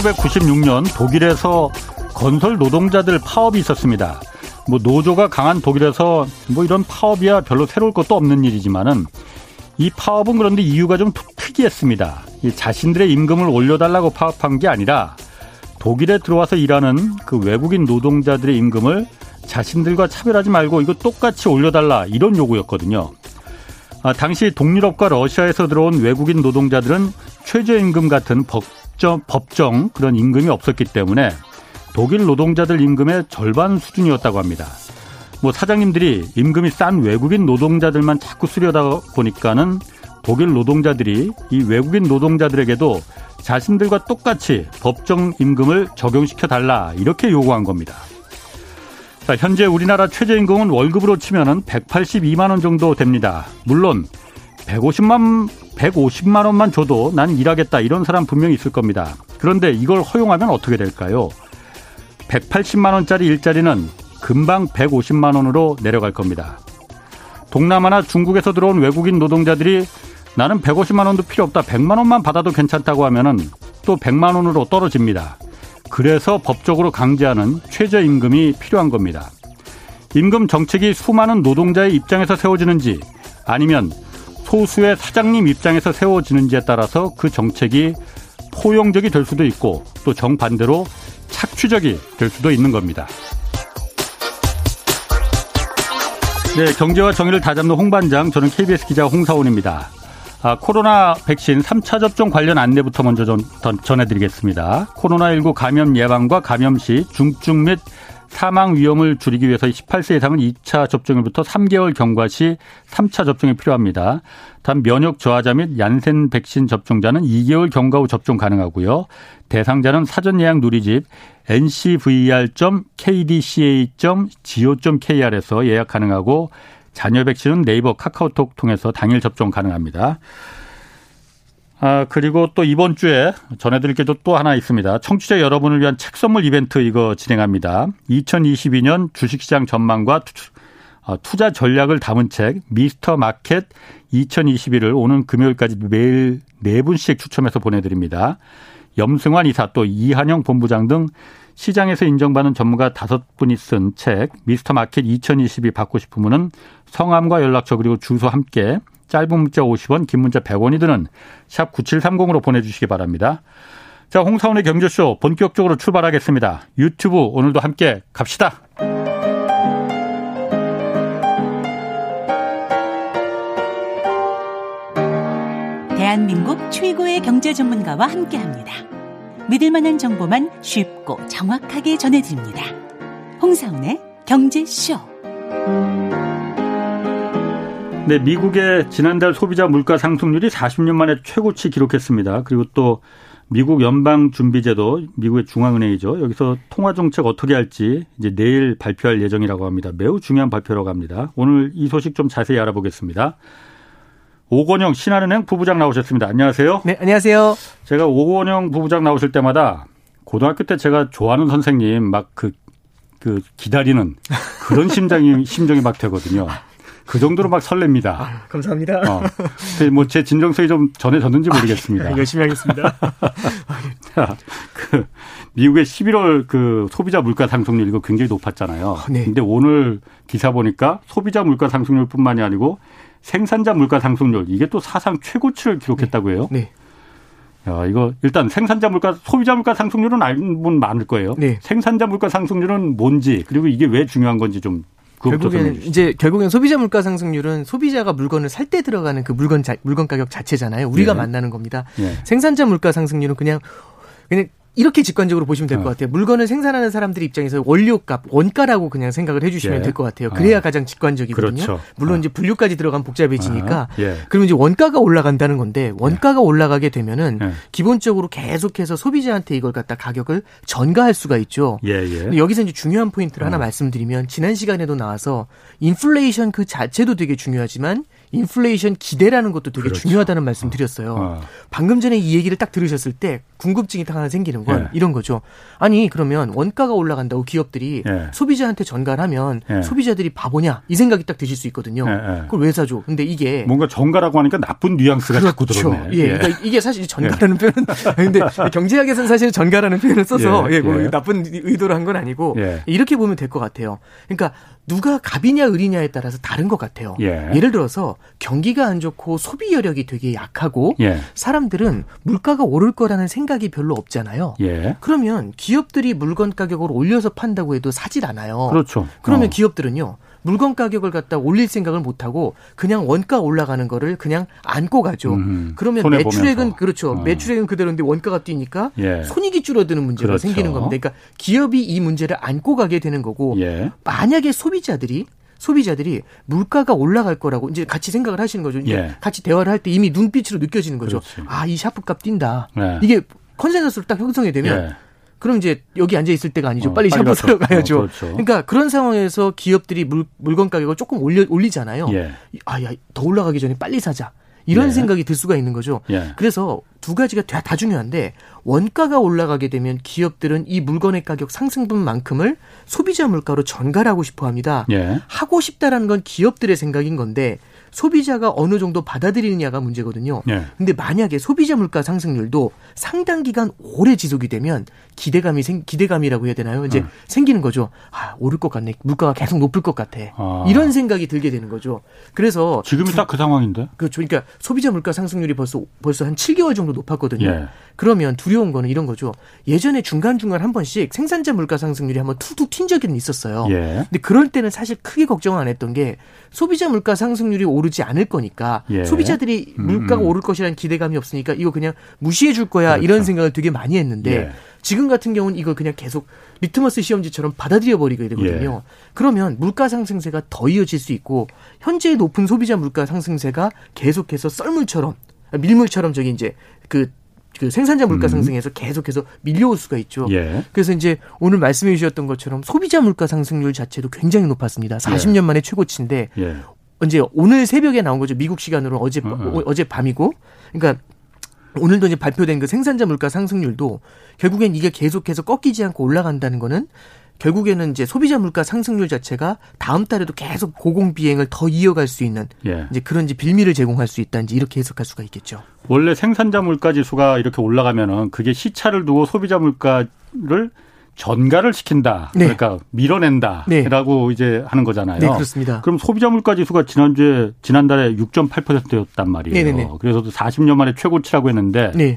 1996년 독일에서 건설 노동자들 파업이 있었습니다. 뭐 노조가 강한 독일에서 뭐 이런 파업이야 별로 새로울 것도 없는 일이지만은 이 파업은 그런데 이유가 좀 특이했습니다. 자신들의 임금을 올려달라고 파업한 게 아니라 독일에 들어와서 일하는 그 외국인 노동자들의 임금을 자신들과 차별하지 말고 이거 똑같이 올려달라 이런 요구였거든요. 아, 당시 동유럽과 러시아에서 들어온 외국인 노동자들은 최저임금 같은 법 정, 법정 그런 임금이 없었기 때문에 독일 노동자들 임금의 절반 수준이었다고 합니다. 뭐 사장님들이 임금이 싼 외국인 노동자들만 자꾸 쓰려다 보니까는 독일 노동자들이 이 외국인 노동자들에게도 자신들과 똑같이 법정 임금을 적용시켜 달라 이렇게 요구한 겁니다. 자, 현재 우리나라 최저임금은 월급으로 치면은 182만 원 정도 됩니다. 물론 150만 150만 원만 줘도 난 일하겠다 이런 사람 분명히 있을 겁니다. 그런데 이걸 허용하면 어떻게 될까요? 180만 원짜리 일자리는 금방 150만 원으로 내려갈 겁니다. 동남아나 중국에서 들어온 외국인 노동자들이 나는 150만 원도 필요 없다. 100만 원만 받아도 괜찮다고 하면은 또 100만 원으로 떨어집니다. 그래서 법적으로 강제하는 최저임금이 필요한 겁니다. 임금 정책이 수많은 노동자의 입장에서 세워지는지 아니면 소수의 사장님 입장에서 세워지는지에 따라서 그 정책이 포용적이 될 수도 있고 또 정반대로 착취적이 될 수도 있는 겁니다. 네, 경제와 정의를 다잡는 홍반장, 저는 KBS 기자 홍사원입니다. 아, 코로나 백신 3차 접종 관련 안내부터 먼저 전, 전해드리겠습니다. 코로나19 감염 예방과 감염 시 중증 및 사망 위험을 줄이기 위해서 18세 이상은 2차 접종일부터 3개월 경과 시 3차 접종이 필요합니다. 단 면역 저하자 및 얀센 백신 접종자는 2개월 경과 후 접종 가능하고요. 대상자는 사전 예약 누리집 ncvr.kdca.go.kr에서 예약 가능하고 자녀 백신은 네이버 카카오톡 통해서 당일 접종 가능합니다. 아, 그리고 또 이번 주에 전해드릴 게 또 하나 있습니다. 청취자 여러분을 위한 책 선물 이벤트 이거 진행합니다. 2022년 주식시장 전망과 어, 투자 전략을 담은 책 미스터 마켓 2021을 오는 금요일까지 매일 네 분씩 추첨해서 보내드립니다. 염승환 이사 또 이한영 본부장 등 시장에서 인정받는 전문가 다섯 분이 쓴 책 미스터 마켓 2022 받고 싶으면은 성함과 연락처 그리고 주소 함께 짧은 문자 50원, 긴 문자 100원이 드는 샵 9730으로 보내주시기 바랍니다. 자, 홍사원의 경제쇼 본격적으로 출발하겠습니다. 유튜브 오늘도 함께 갑시다. 대한민국 최고의 경제 전문가와 함께 합니다. 믿을 만한 정보만 쉽고 정확하게 전해드립니다. 홍사원의 경제쇼. 네, 미국의 지난달 소비자 물가 상승률이 40년 만에 최고치 기록했습니다. 그리고 또 미국 연방준비제도, 미국의 중앙은행이죠. 여기서 통화 정책 어떻게 할지 이제 내일 발표할 예정이라고 합니다. 매우 중요한 발표라고 합니다. 오늘 이 소식 좀 자세히 알아보겠습니다. 오건영 신한은행 부부장 나오셨습니다. 안녕하세요. 네, 안녕하세요. 제가 오건영 부부장 나오실 때마다 고등학교 때 제가 좋아하는 선생님 막 그, 그 기다리는 그런 심장이, 심정이 막 되거든요. 그 정도로 막 설렙니다. 아, 감사합니다. 어. 뭐제 진정성이 좀 전해졌는지 모르겠습니다. 아, 열심히 하겠습니다. 자, 그 미국의 11월 그 소비자 물가 상승률 이거 굉장히 높았잖아요. 네. 근데 오늘 기사 보니까 소비자 물가 상승률뿐만이 아니고 생산자 물가 상승률 이게 또 사상 최고치를 기록했다고 해요. 네. 야, 이거 일단 생산자 물가, 소비자 물가 상승률은 알는 분 많을 거예요. 네. 생산자 물가 상승률은 뭔지 그리고 이게 왜 중요한 건지 좀 결국에는 이제 결국엔 소비자 물가 상승률은 소비자가 물건을 살 때 들어가는 그 물건 자, 물건 가격 자체잖아요. 우리가 예. 만나는 겁니다. 예. 생산자 물가 상승률은 그냥 그냥 이렇게 직관적으로 보시면 될것 어. 같아요. 물건을 생산하는 사람들 입장에서 원료값, 원가라고 그냥 생각을 해주시면 예. 될것 같아요. 그래야 어. 가장 직관적이거든요. 그렇죠. 물론 어. 이제 분류까지 들어가면 복잡해지니까. 어. 예. 그러면 이제 원가가 올라간다는 건데 원가가 예. 올라가게 되면은 예. 기본적으로 계속해서 소비자한테 이걸 갖다 가격을 전가할 수가 있죠. 예, 예. 여기서 이제 중요한 포인트를 하나 어. 말씀드리면 지난 시간에도 나와서 인플레이션 그 자체도 되게 중요하지만 인플레이션 기대라는 것도 되게 그렇죠. 중요하다는 말씀 드렸어요. 어. 방금 전에 이 얘기를 딱 들으셨을 때 궁금증이 딱 하나 생기는 건 예. 이런 거죠. 아니 그러면 원가가 올라간다고 기업들이 예. 소비자한테 전가하면 를 예. 소비자들이 바보냐 이 생각이 딱 드실 수 있거든요. 예, 예. 그걸 왜 사줘? 근데 이게 뭔가 전가라고 하니까 나쁜 뉘앙스가 그렇죠. 자꾸 들어오네. 예, 그러니까 이게 사실 전가라는 표현. 근데 경제학에서는 사실 전가라는 표현을 써서 예, 뭐 나쁜 의도로 한 건 아니고 이렇게 보면 될 것 같아요. 그러니까 누가 갑이냐 을이냐에 따라서 다른 것 같아요. 예. 를 들어서 경기가 안 좋고 소비 여력이 되게 약하고 예. 사람들은 물가가 오를 거라는 생각이 별로 없잖아요. 예. 그러면 기업들이 물건 가격을 올려서 판다고 해도 사질 않아요. 그렇죠. 그러면 어. 기업들은요. 물건 가격을 갖다 올릴 생각을 못 하고 그냥 원가 올라가는 거를 그냥 안고 가죠. 음, 그러면 매출액은 보면서. 그렇죠. 어. 매출액은 그대로인데 원가가 뛰니까 예. 손익이 줄어드는 문제가 그렇죠. 생기는 겁니다. 그러니까 기업이 이 문제를 안고 가게 되는 거고 예. 만약에 소비자들이 소비자들이 물가가 올라갈 거라고 이제 같이 생각을 하시는 거죠. 예. 같이 대화를 할 때 이미 눈빛으로 느껴지는 거죠. 아, 이 샤프값 뛴다. 예. 이게 컨센서스로 딱 형성이 되면 예. 그럼 이제 여기 앉아 있을 때가 아니죠. 어, 빨리 샵을 사러 가야죠. 어, 그렇죠. 그러니까 그런 상황에서 기업들이 물, 물건 가격을 조금 올려 올리잖아요. 예. 아, 야, 더 올라가기 전에 빨리 사자. 이런 예. 생각이 들 수가 있는 거죠. 예. 그래서 두 가지가 다, 다 중요한데 원가가 올라가게 되면 기업들은 이 물건의 가격 상승분만큼을 소비자 물가로 전가하고 싶어 합니다. 예. 하고 싶다라는 건 기업들의 생각인 건데 소비자가 어느 정도 받아들이느냐가 문제거든요. 네. 근데 만약에 소비자 물가 상승률도 상당 기간 오래 지속이 되면 기대감이 생 기대감이라고 해야 되나요? 이제 음. 생기는 거죠. 아, 오를 것 같네. 물가가 계속 높을 것 같아. 아. 이런 생각이 들게 되는 거죠. 그래서 지금이 딱 그 상황인데. 그렇죠. 그러니까 소비자 물가 상승률이 벌써 벌써 한 7개월 정도 높았거든요. 예. 그러면 두려운 거는 이런 거죠. 예전에 중간중간 한 번씩 생산자 물가 상승률이 한번 툭툭 튄 적이 있었어요. 예. 근데 그럴 때는 사실 크게 걱정 안 했던 게 소비자 물가 상승률이 오르지 않을 거니까 예. 소비자들이 음, 물가가 음. 오를 것이라는 기대감이 없으니까 이거 그냥 무시해 줄 거야 그렇죠. 이런 생각을 되게 많이 했는데 예. 지금 같은 경우는 이걸 그냥 계속 리트머스 시험지처럼 받아들여 버리게 되거든요. 예. 그러면 물가 상승세가 더 이어질 수 있고 현재 높은 소비자 물가 상승세가 계속해서 썰물처럼 밀물처럼 저기 이제 그 그 생산자 물가 음. 상승에서 계속해서 밀려올 수가 있죠. 예. 그래서 이제 오늘 말씀해 주셨던 것처럼 소비자 물가 상승률 자체도 굉장히 높았습니다. 40년 예. 만에 최고치인데 예. 이제 오늘 새벽에 나온 거죠. 미국 시간으로 어제 어, 어. 어제 밤이고. 그러니까 오늘도 이제 발표된 그 생산자 물가 상승률도 결국엔 이게 계속해서 꺾이지 않고 올라간다는 거는 결국에는 이제 소비자 물가 상승률 자체가 다음 달에도 계속 고공 비행을 더 이어갈 수 있는 예. 이제 그런 이제 빌미를 제공할 수 있다는지 이렇게 해석할 수가 있겠죠. 원래 생산자 물가 지수가 이렇게 올라가면은 그게 시차를 두고 소비자 물가를 전가를 시킨다. 네. 그러니까 밀어낸다라고 네. 이제 하는 거잖아요. 네, 그렇습니다. 그럼 소비자 물가 지수가 지난주에 지난달에 6.8%였단 말이에요. 네네네. 그래서 40년 만에 최고치라고 했는데 네.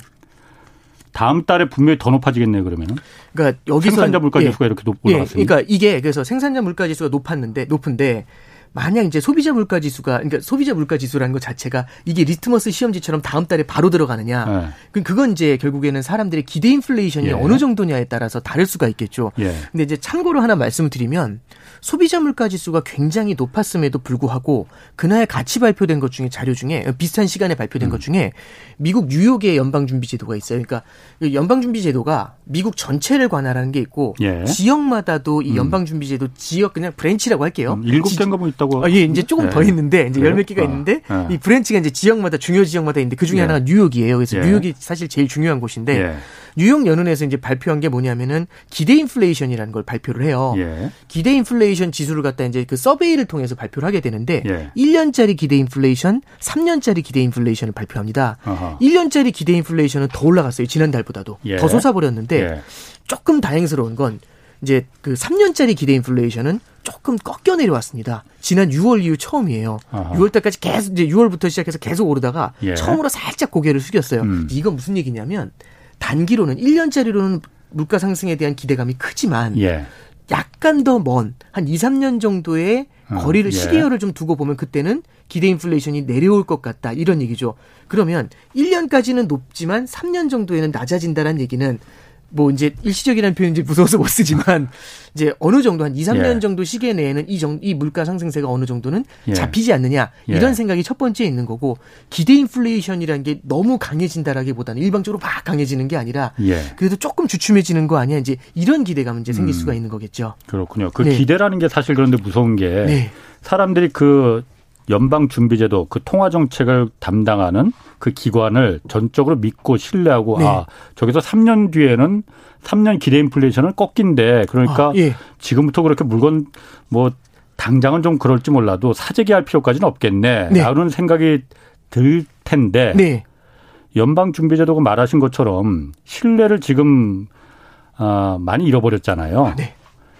다음 달에 분명히 더 높아지겠네요, 그러면은. 그러니까 여기서 생산자 물가 지수가 예, 이렇게 높 올라갔으니. 예, 그러니까 이게 그래서 생산자 물가 지수가 높았는데 높은데 만약 이제 소비자 물가 지수가 그러니까 소비자 물가 지수라는 것 자체가 이게 리트머스 시험지처럼 다음 달에 바로 들어가느냐. 네. 그럼 그건 이제 결국에는 사람들의 기대 인플레이션이 예. 어느 정도냐에 따라서 다를 수가 있겠죠. 예. 근데 이제 참고로 하나 말씀을 드리면 소비자 물가 지수가 굉장히 높았음에도 불구하고 그날 같이 발표된 것 중에 자료 중에 비슷한 시간에 발표된 음. 것 중에 미국 뉴욕의 연방 준비 제도가 있어요. 그러니까 연방 준비 제도가 미국 전체를 관할하는 게 있고 예. 지역마다도 이 음. 연방 준비 제도 지역 그냥 branch라고 할게요. 음, 일곱 개인가 뭐 있다 고. 아, 예, 이제 조금 예. 더 있는데 이제 열 몇 개가 아, 있는데 예. 이 branch가 이제 지역마다 중요 지역마다 있는데 그 중에 예. 하나가 뉴욕이에요. 그래서 예. 뉴욕이 사실 제일 중요한 곳인데 예. 뉴욕 연은에서 이제 발표한 게 뭐냐면은 기대 인플레이션이라는 걸 발표를 해요. 예. 기대 인플레이션 지수를 갖다 이제 그 서베이를 통해서 발표를 하게 되는데 예. 1년짜리 기대 인플레이션, 3년짜리 기대 인플레이션을 발표합니다. 어허. 1년짜리 기대 인플레이션은 더 올라갔어요. 지난달보다도. 예. 더 솟아버렸는데 예. 조금 다행스러운 건 이제 그 3년짜리 기대 인플레이션은 조금 꺾여 내려왔습니다. 지난 6월 이후 처음이에요. 아하. 6월 달까지 계속 이제 6월부터 시작해서 계속 오르다가 예. 처음으로 살짝 고개를 숙였어요. 음. 이건 무슨 얘기냐면 단기로는 1년짜리로는 물가 상승에 대한 기대감이 크지만 예. 약간 더 먼 한 2, 3년 정도의 어, 거리를 예. 시계열을 좀 두고 보면 그때는 기대 인플레이션이 내려올 것 같다 이런 얘기죠. 그러면 1년까지는 높지만 3년 정도에는 낮아진다는 얘기는 뭐 이제 일시적이라는 표현 이제 무서워서 못 쓰지만 이제 어느 정도 한 2, 3년 예. 정도 시계 내에는 이 정, 이 물가 상승세가 어느 정도는 예. 잡히지 않느냐 예. 이런 생각이 첫 번째 있는 거고 기대 인플레이션이라는 게 너무 강해진다라기보다는 일방적으로 막 강해지는 게 아니라 예. 그래도 조금 주춤해지는 거 아니야 이제 이런 기대감은 이제 생길 음. 수가 있는 거겠죠. 그렇군요. 그 네. 기대라는 게 사실 그런데 무서운 게 네. 사람들이 그 연방 준비제도 그 통화 정책을 담당하는 그 기관을 전적으로 믿고 신뢰하고 네. 아 저기서 3년 뒤에는 3년 기대 인플레이션을 꺾인데 그러니까 아, 예. 지금부터 그렇게 물건 뭐 당장은 좀 그럴지 몰라도 사재기할 필요까지는 없겠네. 네. 라는 생각이 들 텐데 네. 연방준비제도가 말하신 것처럼 신뢰를 지금 어, 많이 잃어버렸잖아요. 네.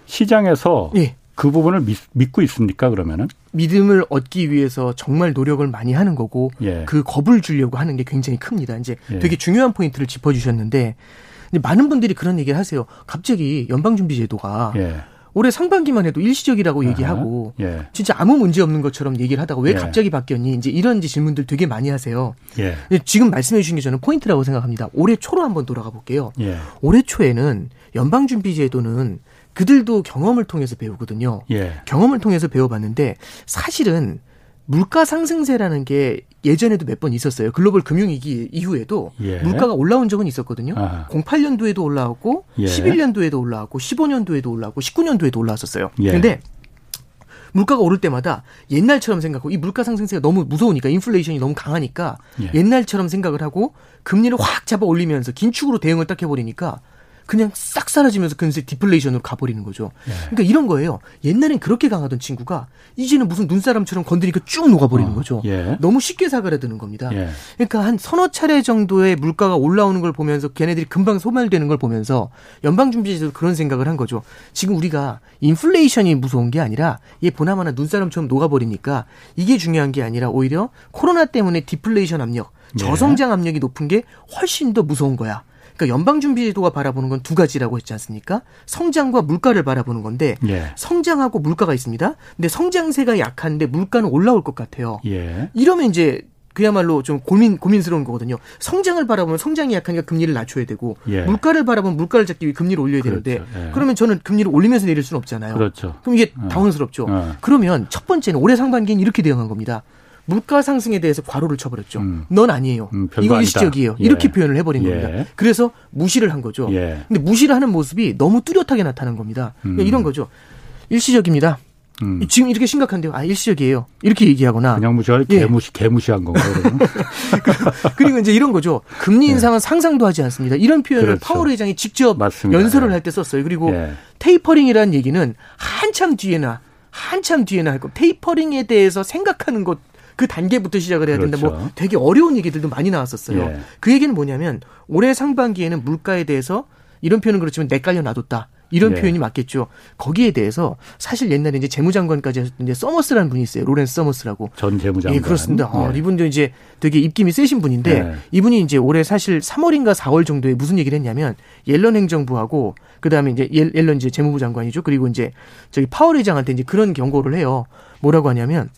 시장에서 예. 그 부분을 믿, 고 있습니까 그러면은? 믿음을 얻기 위해서 정말 노력을 많이 하는 거고 예. 그 겁을 주려고 하는 게 굉장히 큽니다. 이제 예. 되게 중요한 포인트를 짚어주셨는데 많은 분들이 그런 얘기를 하세요. 갑자기 연방준비제도가 예. 올해 상반기만 해도 일시적이라고 얘기하고 예. 진짜 아무 문제 없는 것처럼 얘기를 하다가 왜 예. 갑자기 바뀌었니? 이제 이런 질문들 되게 많이 하세요. 예. 지금 말씀해 주신 게 저는 포인트라고 생각합니다. 올해 초로 한번 돌아가 볼게요. 예. 올해 초에는 연방준비제도는 그들도 경험을 통해서 배우거든요. 예. 경험을 통해서 배워봤는데 사실은 물가 상승세라는 게 예전에도 몇 번 있었어요. 글로벌 금융위기 이후에도 예. 물가가 올라온 적은 있었거든요. 아하. 08년도에도 올라왔고, 예. 11년도에도 올라왔고, 15년도에도 올라왔고, 19년도에도 올라왔었어요. 예. 근데 물가가 오를 때마다 옛날처럼 생각하고 이 물가 상승세가 너무 무서우니까 인플레이션이 너무 강하니까 예. 옛날처럼 생각을 하고 금리를 확 잡아 올리면서 긴축으로 대응을 딱 해버리니까 그냥 싹 사라지면서 근세 디플레이션으로 가버리는 거죠. 네. 그러니까 이런 거예요. 옛날엔 그렇게 강하던 친구가 이제는 무슨 눈사람처럼 건드리니까 쭉 녹아버리는 어, 거죠. 예. 너무 쉽게 사그라드는 겁니다. 예. 그러니까 한 서너 차례 정도의 물가가 올라오는 걸 보면서 걔네들이 금방 소멸되는 걸 보면서 연방준비제도 그런 생각을 한 거죠. 지금 우리가 인플레이션이 무서운 게 아니라 얘 보나마나 눈사람처럼 녹아버리니까 이게 중요한 게 아니라 오히려 코로나 때문에 디플레이션 압력, 예. 저성장 압력이 높은 게 훨씬 더 무서운 거야. 그러니까 연방준비제도가 바라보는 건 두 가지라고 했지 않습니까? 성장과 물가를 바라보는 건데 예. 성장하고 물가가 있습니다. 근데 성장세가 약한데 물가는 올라올 것 같아요. 예. 이러면 이제 그야말로 좀 고민 고민스러운 거거든요. 성장을 바라보면 성장이 약하니까 금리를 낮춰야 되고 예. 물가를 바라보면 물가를 잡기 위해 금리를 올려야 그렇죠. 되는데 예. 그러면 저는 금리를 올리면서 내릴 수는 없잖아요. 그렇죠. 그럼 이게 어. 당황스럽죠. 어. 그러면 첫 번째는 올해 상반기엔 이렇게 대응한 겁니다. 물가 상승에 대해서 과로를 쳐버렸죠. 음. 넌 아니에요. 음, 이거 일시적이에요. 예. 이렇게 표현을 해버린 예. 겁니다. 그래서 무시를 한 거죠. 예. 근데 무시를 하는 모습이 너무 뚜렷하게 나타난 겁니다. 그러니까 음. 이런 거죠. 일시적입니다. 음. 지금 이렇게 심각한데요. 아 일시적이에요. 이렇게 얘기하거나 그냥 무시할 예. 개무시 개무시한 건가요? 그리고 이제 이런 거죠. 금리 예. 인상은 네. 상상도 하지 않습니다. 이런 표현을 그렇죠. 파월 회장이 직접 맞습니다. 연설을 할 때 썼어요. 그리고 예. 테이퍼링이라는 얘기는 한참 뒤에나 한참 뒤에나 할 거. tapering에 대해서 생각하는 것 그 단계부터 시작을 해야 된다. 뭐 그렇죠. 뭐 되게 어려운 얘기들도 많이 나왔었어요. 예. 그 얘기는 뭐냐면 올해 상반기에는 물가에 대해서 이런 표현은 그렇지만 내깔려 놔뒀다. 이런 예. 표현이 맞겠죠. 거기에 대해서 사실 옛날에 이제 재무장관까지 이제 서머스라는 분이 있어요. 로렌스 서머스라고. 전 재무장관. 예, 그렇습니다. 어, 예. 이분도 이제 되게 입김이 세신 분인데 예. 이분이 이제 올해 사실 3월인가 4월 정도에 무슨 얘기를 했냐면 옐런 행정부하고 그다음에 이제 옐런 이제 재무부 장관이죠. 그리고 이제 저기 파월 회장한테 이제 그런 경고를 해요. 뭐라고 하냐면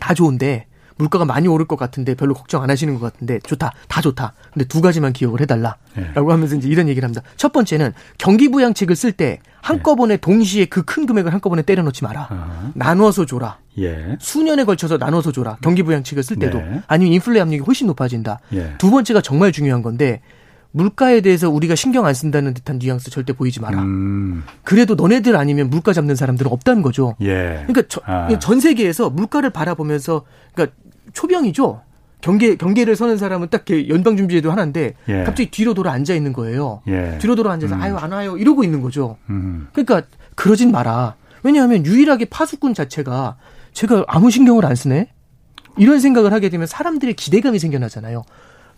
다 좋은데 물가가 많이 오를 것 같은데 별로 걱정 안 하시는 것 같은데 좋다 다 좋다 근데 두 가지만 기억을 해달라라고 네. 하면서 이제 이런 얘기를 합니다 첫 번째는 경기 부양책을 쓸 때 한꺼번에 네. 동시에 그 큰 금액을 한꺼번에 때려놓지 마라 어 나누어서 줘라 예. 수년에 걸쳐서 나눠서 줘라 경기 부양책을 쓸 때도 네. 아니면 인플레 압력이 훨씬 높아진다 예. 두 번째가 정말 중요한 건데 물가에 대해서 우리가 신경 안 쓴다는 듯한 뉘앙스 절대 보이지 마라. 음. 그래도 너네들 아니면 물가 잡는 사람들은 없다는 거죠. 예. 그러니까 저, 아. 전 세계에서 물가를 바라보면서 그러니까 초병이죠. 경계 경계를 서는 사람은 딱 연방 준비제도 하나인데 예. 갑자기 뒤로 돌아 앉아 있는 거예요. 예. 뒤로 돌아 앉아서 음. 아유 안 와요 이러고 있는 거죠. 음. 그러니까 그러진 마라. 왜냐하면 유일하게 파수꾼 자체가 제가 아무 신경을 안 쓰네. 이런 생각을 하게 되면 사람들의 기대감이 생겨나잖아요.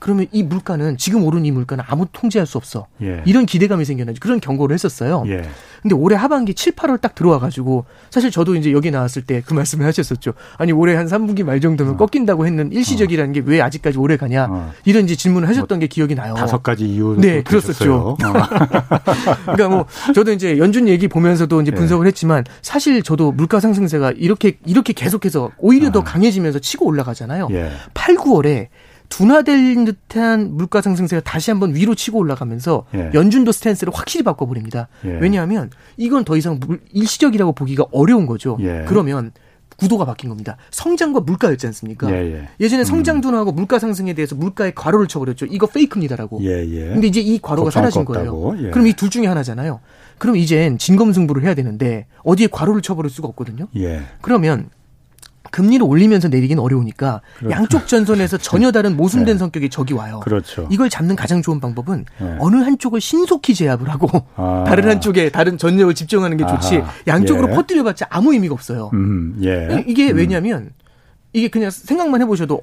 그러면 이 물가는 지금 오른 이 물가는 아무 통제할 수 없어. 예. 이런 기대감이 생겨나지 그런 경고를 했었어요. 예. 근데 올해 하반기 7, 8월 딱 들어와 가지고 사실 저도 이제 여기 나왔을 때 그 말씀을 하셨었죠. 아니 올해 한 3분기 말 정도면 어. 꺾인다고 했는 일시적이라는 게왜 아직까지 오래 가냐. 어. 이런 이제 질문을 하셨던 뭐, 게 기억이 나요. 다섯 가지 이유 네, 그렇었죠. 어. 그러니까 뭐 저도 이제 연준 얘기 보면서도 이제 예. 분석을 했지만 사실 저도 물가 상승세가 이렇게 이렇게 계속해서 오히려 더 아. 강해지면서 치고 올라가잖아요. 8, 예. 9월에 둔화될 듯한 물가 상승세가 다시 한번 위로 치고 올라가면서 예. 연준도 스탠스를 확실히 바꿔버립니다. 예. 왜냐하면 이건 더 이상 일시적이라고 보기가 어려운 거죠. 예. 그러면 구도가 바뀐 겁니다. 성장과 물가였지 않습니까? 예, 예. 전에 성장 음. 둔화하고 물가 상승에 대해서 물가에 과로를 쳐버렸죠. 이거 페이크입니다라고. 예, 예. 근데 이제 이 과로가 사라진 거예요. 예. 그럼 이 둘 중에 하나잖아요. 그럼 이젠 진검승부를 해야 되는데 어디에 과로를 쳐버릴 수가 없거든요. 예. 그러면 금리를 올리면서 내리긴 어려우니까 그렇죠. 양쪽 전선에서 전혀 다른 모순된 네. 성격의 적이 와요. 그렇죠. 이걸 잡는 가장 좋은 방법은 네. 어느 한쪽을 신속히 제압을 하고 아. 다른 한쪽에 다른 전력을 집중하는 게 좋지 아하. 양쪽으로 예. 퍼뜨려봤자 아무 의미가 없어요. 음, 예. 이게 음. 왜냐하면 이게 그냥 생각만 해보셔도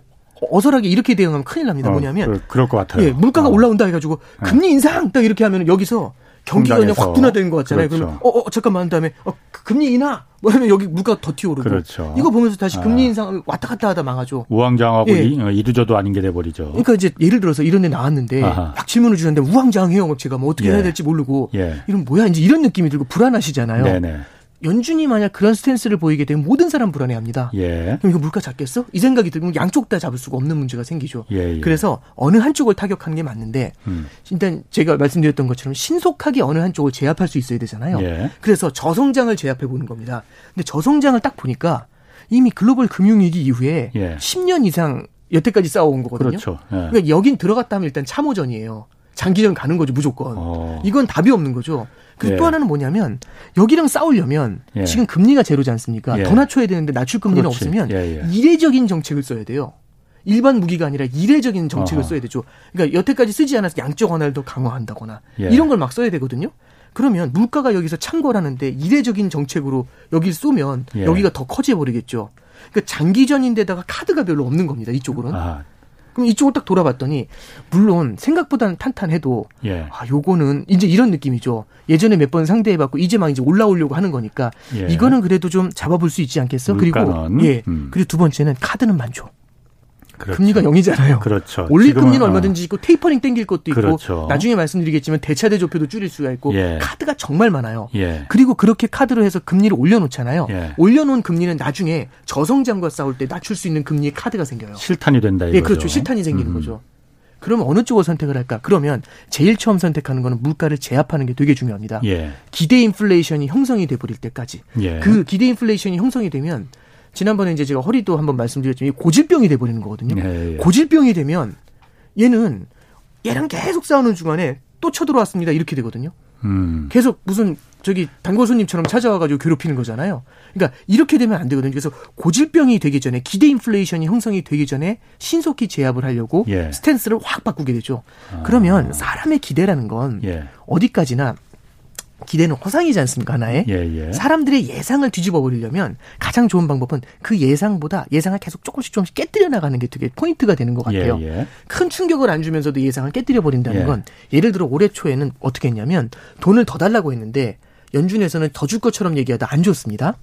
어설하게 이렇게 대응하면 큰일 납니다. 어, 뭐냐면 그, 럴것 같아요. 예, 물가가 어. 올라온다 해가지고 금리 인상 딱 이렇게 하면 여기서 경기가 그냥 확 둔화되는 것 같잖아요. 그렇죠. 그러면 어, 어 잠깐만 한 다음에 어, 그 금리 인하 뭐 하면 여기 물가 더 튀어오르고 그렇죠. 이거 보면서 다시 금리 아. 인상 왔다 갔다 하다 망하죠. 우왕좌왕하고 예. 이두저도 아닌 게 돼버리죠. 그러니까 이제 예를 들어서 이런 데 나왔는데 아하. 막 질문을 주는데 우왕좌왕해요 업체가 뭐 어떻게 예. 해야 될지 모르고 예. 이런 뭐야 이제 이런 느낌이 들고 불안하시잖아요. 네네. 연준이 만약 그런 스탠스를 보이게 되면 모든 사람 불안해합니다. 예. 그럼 이거 물가 잡겠어? 이 생각이 들면 양쪽 다 잡을 수가 없는 문제가 생기죠. 예, 예. 그래서 어느 한쪽을 타격하는 게 맞는데 음. 일단 제가 말씀드렸던 것처럼 신속하게 어느 한쪽을 제압할 수 있어야 되잖아요. 예. 그래서 저성장을 제압해 보는 겁니다. 근데 저성장을 딱 보니까 이미 글로벌 금융위기 이후에 10년 예. 이상 여태까지 싸워온 거거든요. 그렇죠. 예. 그러니까 여긴 들어갔다 하면 일단 참호전이에요. 장기전 가는 거죠 무조건. 어. 이건 답이 없는 거죠. 그리고 예. 또 하나는 뭐냐면 여기랑 싸우려면 예. 지금 금리가 제로지 않습니까? 예. 더 낮춰야 되는데 낮출 금리는 그렇지. 없으면 예, 예. 이례적인 정책을 써야 돼요. 일반 무기가 아니라 이례적인 정책을 어허. 써야 되죠. 그러니까 여태까지 쓰지 않아서 양적 완화를 더 강화한다거나 예. 이런 걸 막 써야 되거든요. 그러면 물가가 여기서 창궐하는데 이례적인 정책으로 여기를 쏘면 여기가 더 커져 버리겠죠. 그러니까 장기전인데다가 카드가 별로 없는 겁니다. 이쪽으로는. 아. 그럼 이쪽을 딱 돌아봤더니 물론 생각보다는 탄탄해도 예. 아 요거는 이제 이런 느낌이죠. 예전에 몇 번 상대해봤고 이제 막 이제 올라오려고 하는 거니까 예. 이거는 그래도 좀 잡아볼 수 있지 않겠어? 물가는. 그리고 예 음. 그리고 두 번째는 카드는 많죠. 그렇죠. 금리가 0이잖아요. 그렇죠. 올릴 금리는 어. 얼마든지 있고 테이퍼링 땡길 것도 있고 그렇죠. 나중에 말씀드리겠지만 대차대조표도 줄일 수가 있고 예. 카드가 정말 많아요. 예. 그리고 그렇게 카드로 해서 금리를 올려놓잖아요. 예. 올려놓은 금리는 나중에 저성장과 싸울 때 낮출 수 있는 금리의 카드가 생겨요. 실탄이 된다 이거죠. 예, 그렇죠. 실탄이 생기는 음. 거죠. 그러면 어느 쪽을 선택을 할까? 그러면 제일 처음 선택하는 거는 물가를 제압하는 게 되게 중요합니다. 예. 기대 인플레이션이 형성이 돼 버릴 때까지. 예. 그 기대 인플레이션이 형성이 되면 지난번에 이제 제가 허리도 한번 말씀드렸지만 고질병이 돼 버리는 거거든요. 예, 예. 고질병이 되면 얘는 얘랑 계속 싸우는 중간에 또 쳐들어왔습니다. 이렇게 되거든요. 음. 계속 무슨 저기 단골 손님처럼 찾아와가지고 괴롭히는 거잖아요. 그러니까 이렇게 되면 안 되거든요. 그래서 고질병이 되기 전에 기대 인플레이션이 형성이 되기 전에 신속히 제압을 하려고 예. 스탠스를 확 바꾸게 되죠. 아. 그러면 사람의 기대라는 건 예. 어디까지나 기대는 허상이지 않습니까 하나에 예, 예. 사람들의 예상을 뒤집어 버리려면 가장 좋은 방법은 그 예상보다 예상을 계속 조금씩 조금씩 깨뜨려 나가는 게 되게 포인트가 되는 것 같아요. 예, 예. 큰 충격을 안 주면서도 예상을 깨뜨려 버린다는 예. 건 예를 들어 올해 초에는 어떻게 했냐면 돈을 더 달라고 했는데 연준에서는 더 줄 것처럼 얘기하다 안 줬습니다.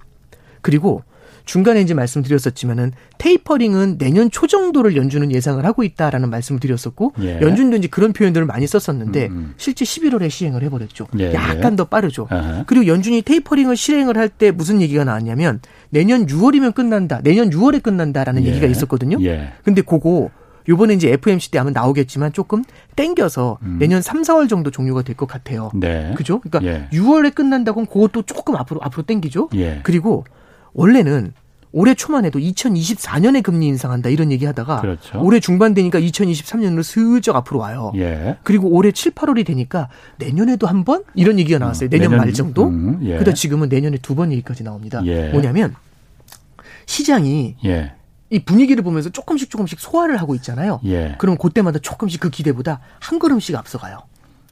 그리고 중간에 이제 말씀드렸었지만은 테이퍼링은 내년 초 정도를 연준은 예상을 하고 있다라는 말씀을 드렸었고 예. 연준도 이제 그런 표현들을 많이 썼었는데 음, 음. 실제 11월에 시행을 해버렸죠. 예, 예. 약간 예. 더 빠르죠. 아하. 그리고 연준이 테이퍼링을 실행을 할 때 무슨 얘기가 나왔냐면 내년 6월이면 끝난다. 내년 6월에 끝난다라는 예. 얘기가 있었거든요. 예. 근데 그거 요번에 이제 FMC 때 아마 나오겠지만 조금 땡겨서 음. 내년 3, 4월 정도 종료가 될 것 같아요. 네. 그죠? 그러니까 예. 6월에 끝난다고 하면 그것도 조금 앞으로 앞으로 땡기죠. 예. 그리고 원래는 올해 초만 해도 2024년에 금리 인상한다 이런 얘기 하다가 그렇죠. 올해 중반 되니까 2023년으로 슬쩍 앞으로 와요. 예. 그리고 올해 7, 8월이 되니까 내년에도 한 번 이런 얘기가 나왔어요. 내년, 내년 말 정도. 음, 예. 그러다 지금은 내년에 두 번 얘기까지 나옵니다. 예. 뭐냐면 시장이 예. 이 분위기를 보면서 조금씩 조금씩 소화를 하고 있잖아요. 예. 그럼 그때마다 조금씩 그 기대보다 한 걸음씩 앞서가요.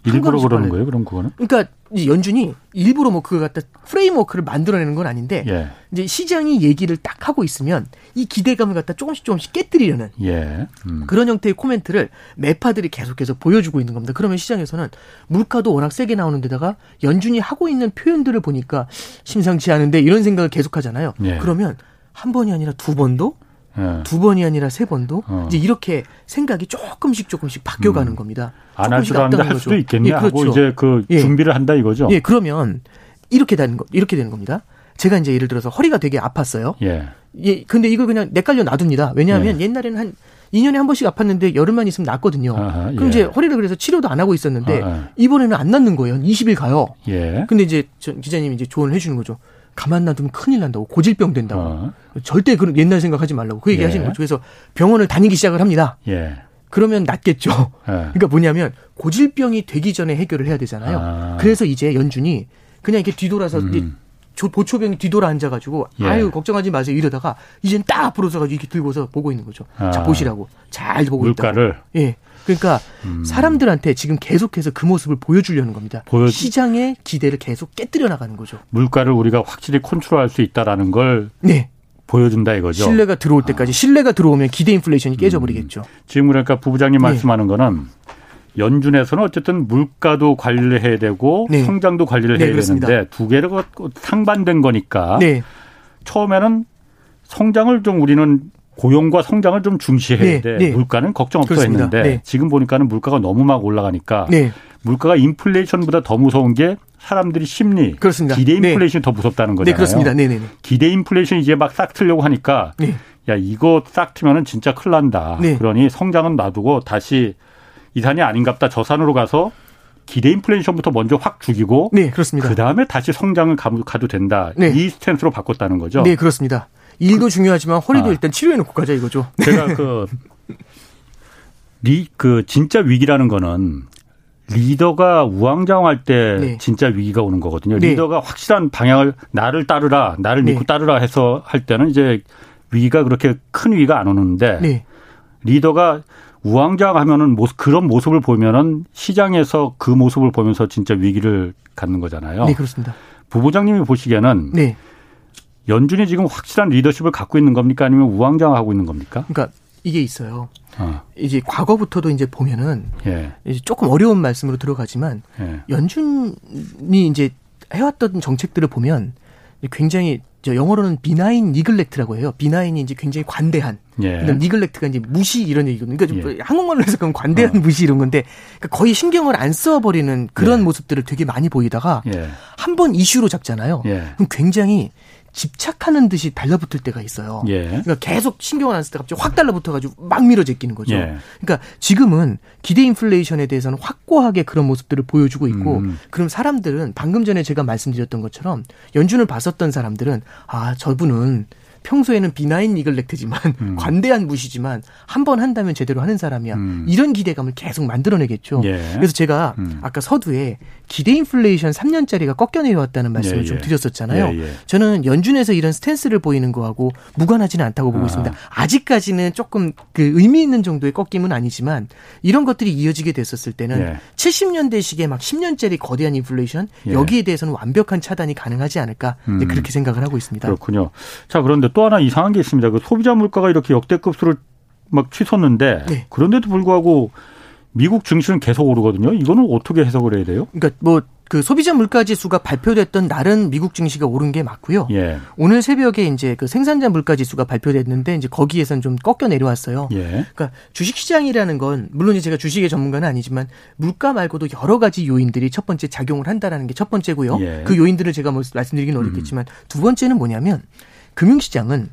일부러 그러는 거예요, 그럼 그거는? 그러니까 연준이 일부러 뭐 그거 갖다 프레임워크를 만들어내는 건 아닌데 예. 이제 시장이 얘기를 딱 하고 있으면 이 기대감을 갖다 조금씩 조금씩 깨뜨리려는 예. 음. 그런 형태의 코멘트를 매파들이 계속해서 보여주고 있는 겁니다. 그러면 시장에서는 물가도 워낙 세게 나오는 데다가 연준이 하고 있는 표현들을 보니까 심상치 않은데 이런 생각을 계속하잖아요. 예. 그러면 한 번이 아니라 두 번도 예. 두 번이 아니라 세 번도 어. 이제 이렇게 생각이 조금씩 조금씩 바뀌어가는 음. 겁니다. 안할줄 아는데 할 수도 있겠네 예, 그렇죠. 하고 이제 그 예. 준비를 한다 이거죠. 예, 그러면 이렇게 되는 거 이렇게 되는 겁니다. 제가 이제 예를 들어서 허리가 되게 아팠어요. 예. 예, 근데 이걸 그냥 내깔려 놔둡니다. 왜냐하면 예. 옛날에는 한 2년에 한 번씩 아팠는데 열흘만 있으면 낫거든요. 아하, 그럼 예. 이제 허리를 그래서 치료도 안 하고 있었는데 아하. 이번에는 안 낫는 거예요. 한 20일 가요. 예. 근데 이제 기자님이 이제 조언을 해주는 거죠. 가만 놔두면 큰일 난다고 고질병 된다고 어. 절대 그런 옛날 생각하지 말라고 그 얘기 예. 하시는 거죠. 그래서 병원을 다니기 시작을 합니다. 예. 그러면 낫겠죠. 예. 그러니까 뭐냐면 고질병이 되기 전에 해결을 해야 되잖아요. 아. 그래서 이제 연준이 그냥 이렇게 뒤돌아서 음. 보초병이 뒤돌아 앉아가지고 예. 아유 걱정하지 마세요 이러다가 이젠 딱 앞으로 서가지고 이렇게 들고서 보고 있는 거죠. 아. 자 보시라고 잘 보고 물가를. 있다고. 예. 그러니까 음. 사람들한테 지금 계속해서 그 모습을 보여주려는 겁니다. 보여... 시장의 기대를 계속 깨뜨려 나가는 거죠. 물가를 우리가 확실히 컨트롤할 수 있다라는 걸 네. 보여준다 이거죠. 신뢰가 들어올 때까지 아. 신뢰가 들어오면 기대 인플레이션이 깨져버리겠죠. 음. 지금 그러니까 부부장님 네. 말씀하는 거는 연준에서는 어쨌든 물가도 관리를 해야 되고 네. 성장도 관리를 네, 해야 그렇습니다. 되는데 두 개가 상반된 거니까 네. 처음에는 성장을 좀 우리는 고용과 성장을 좀 중시해야 네, 돼. 네. 물가는 걱정 없어 그렇습니다. 했는데 네. 지금 보니까는 물가가 너무 막 올라가니까 네. 물가가 인플레이션보다 더 무서운 게 사람들이 심리, 그렇습니다. 기대 네. 인플레이션이 더 무섭다는 거잖아요. 네, 그렇습니다. 네, 네, 기대 인플레이션 이제 막 싹 틀려고 하니까 야 이거 싹 트면은 진짜 큰일 난다. 그러니 성장은 놔두고 다시 이 산이 아닌갑다. 저 산으로 가서 기대 인플레이션부터 먼저 확 죽이고 네, 그렇습니다. 그다음에 다시 성장을 가도 된다. 네. 이 스탠스로 바꿨다는 거죠. 네, 그렇습니다. 일도 그, 중요하지만 허리도 아. 일단 치료해 놓고 가자 이거죠. 제가 그 리, 그 진짜 위기라는 거는 리더가 우왕좌왕할 때 네. 진짜 위기가 오는 거거든요. 네. 리더가 확실한 방향을 나를 따르라, 나를 믿고 네. 따르라 해서 할 때는 이제 위기가 그렇게 큰 위기가 안 오는데 네. 리더가 우왕좌왕하면은 그런 모습을 보면은 시장에서 그 모습을 보면서 진짜 위기를 갖는 거잖아요. 네, 그렇습니다. 부부장님이 보시기에는 네. 연준이 지금 확실한 리더십을 갖고 있는 겁니까 아니면 우왕좌왕하고 있는 겁니까? 그러니까 이게 있어요. 어. 이제 과거부터도 이제 보면은 예. 이제 조금 어려운 말씀으로 들어가지만 예. 연준이 이제 해왔던 정책들을 보면 굉장히 저 영어로는 비나인 니글렉트라고 해요. 비나인이 이제 굉장히 관대한. 예. 그다음 니글렉트가 이제 무시 이런 얘기거든요. 그러니까 예. 한국말로 해서 그럼 관대한 어. 무시 이런 건데 그러니까 거의 신경을 안 써버리는 그런 예. 모습들을 되게 많이 보이다가 예. 한번 이슈로 잡잖아요. 예. 그럼 굉장히 집착하는 듯이 달라붙을 때가 있어요. 예. 그러니까 계속 신경을 안쓸때 갑자기 확 달라붙어가지고 막 밀어 제끼는 거죠. 예. 그러니까 지금은 기대 인플레이션에 대해서는 확고하게 그런 모습들을 보여주고 있고, 음. 그럼 사람들은 방금 전에 제가 말씀드렸던 것처럼 연준을 봤었던 사람들은 아 저분은 평소에는 비나인 니글렉트지만 음. 관대한 무시지만 한 번 한다면 제대로 하는 사람이야. 음. 이런 기대감을 계속 만들어내겠죠. 예. 그래서 제가 음. 아까 서두에 기대 인플레이션 3년짜리가 꺾여내려왔다는 말씀을 예, 좀 예. 드렸었잖아요. 예, 예. 저는 연준에서 이런 스탠스를 보이는 거하고 무관하지는 않다고 보고 아. 있습니다. 아직까지는 조금 그 의미 있는 정도의 꺾임은 아니지만 이런 것들이 이어지게 됐었을 때는 70년대식의 막 10년짜리 거대한 인플레이션 여기에 대해서는 완벽한 차단이 가능하지 않을까 음. 그렇게 생각을 하고 있습니다. 그렇군요. 자 그런데 또 하나 이상한 게 있습니다. 그 소비자 물가가 이렇게 역대급수를 막 치솟는데 네. 그런데도 불구하고 미국 증시는 계속 오르거든요. 이거는 어떻게 해석을 해야 돼요? 그러니까 뭐 그 소비자 물가 지수가 발표됐던 날은 미국 증시가 오른 게 맞고요. 예. 오늘 새벽에 이제 그 생산자 물가 지수가 발표됐는데 이제 거기에선 좀 꺾여 내려왔어요. 예. 그러니까 주식 시장이라는 건 물론 제가 주식의 전문가는 아니지만 물가 말고도 여러 가지 요인들이 첫 번째 작용을 한다라는 게 첫 번째고요. 예. 그 요인들을 제가 뭐 말씀드리긴 어렵겠지만 음. 두 번째는 뭐냐면 금융시장은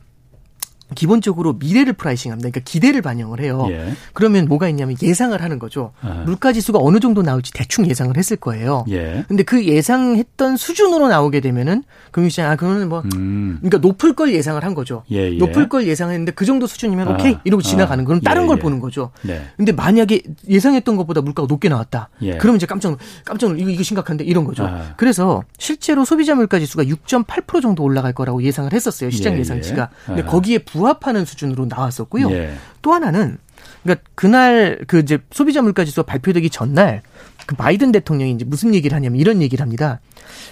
기본적으로 미래를 프라이싱합니다. 그러니까 기대를 반영을 해요. 예. 그러면 뭐가 있냐면 예상을 하는 거죠. 아. 물가 지수가 어느 정도 나올지 대충 예상을 했을 거예요. 예. 근데 그 예상했던 수준으로 나오게 되면은 금융시장 아 그거는 뭐 음. 그러니까 높을 걸 예상을 한 거죠. 예, 예. 높을 걸 예상했는데 그 정도 수준이면 아. 오케이 이러고 지나가는 그럼 다른 예, 걸 예. 보는 거죠. 네. 근데 만약에 예상했던 것보다 물가가 높게 나왔다. 그러면 이제 깜짝 깜짝 이거 이거 심각한데 이런 거죠. 아. 그래서 실제로 소비자 물가 지수가 6.8% 정도 올라갈 거라고 예상을 했었어요. 시장 예상치가. 근데 아. 거기에 부 부합하는 수준으로 나왔었고요. 예. 또 하나는 그러니까 그날 그 이제 소비자 물가 지수가 발표되기 전날 그 바이든 대통령이 이제 무슨 얘기를 하냐면 이런 얘기를 합니다.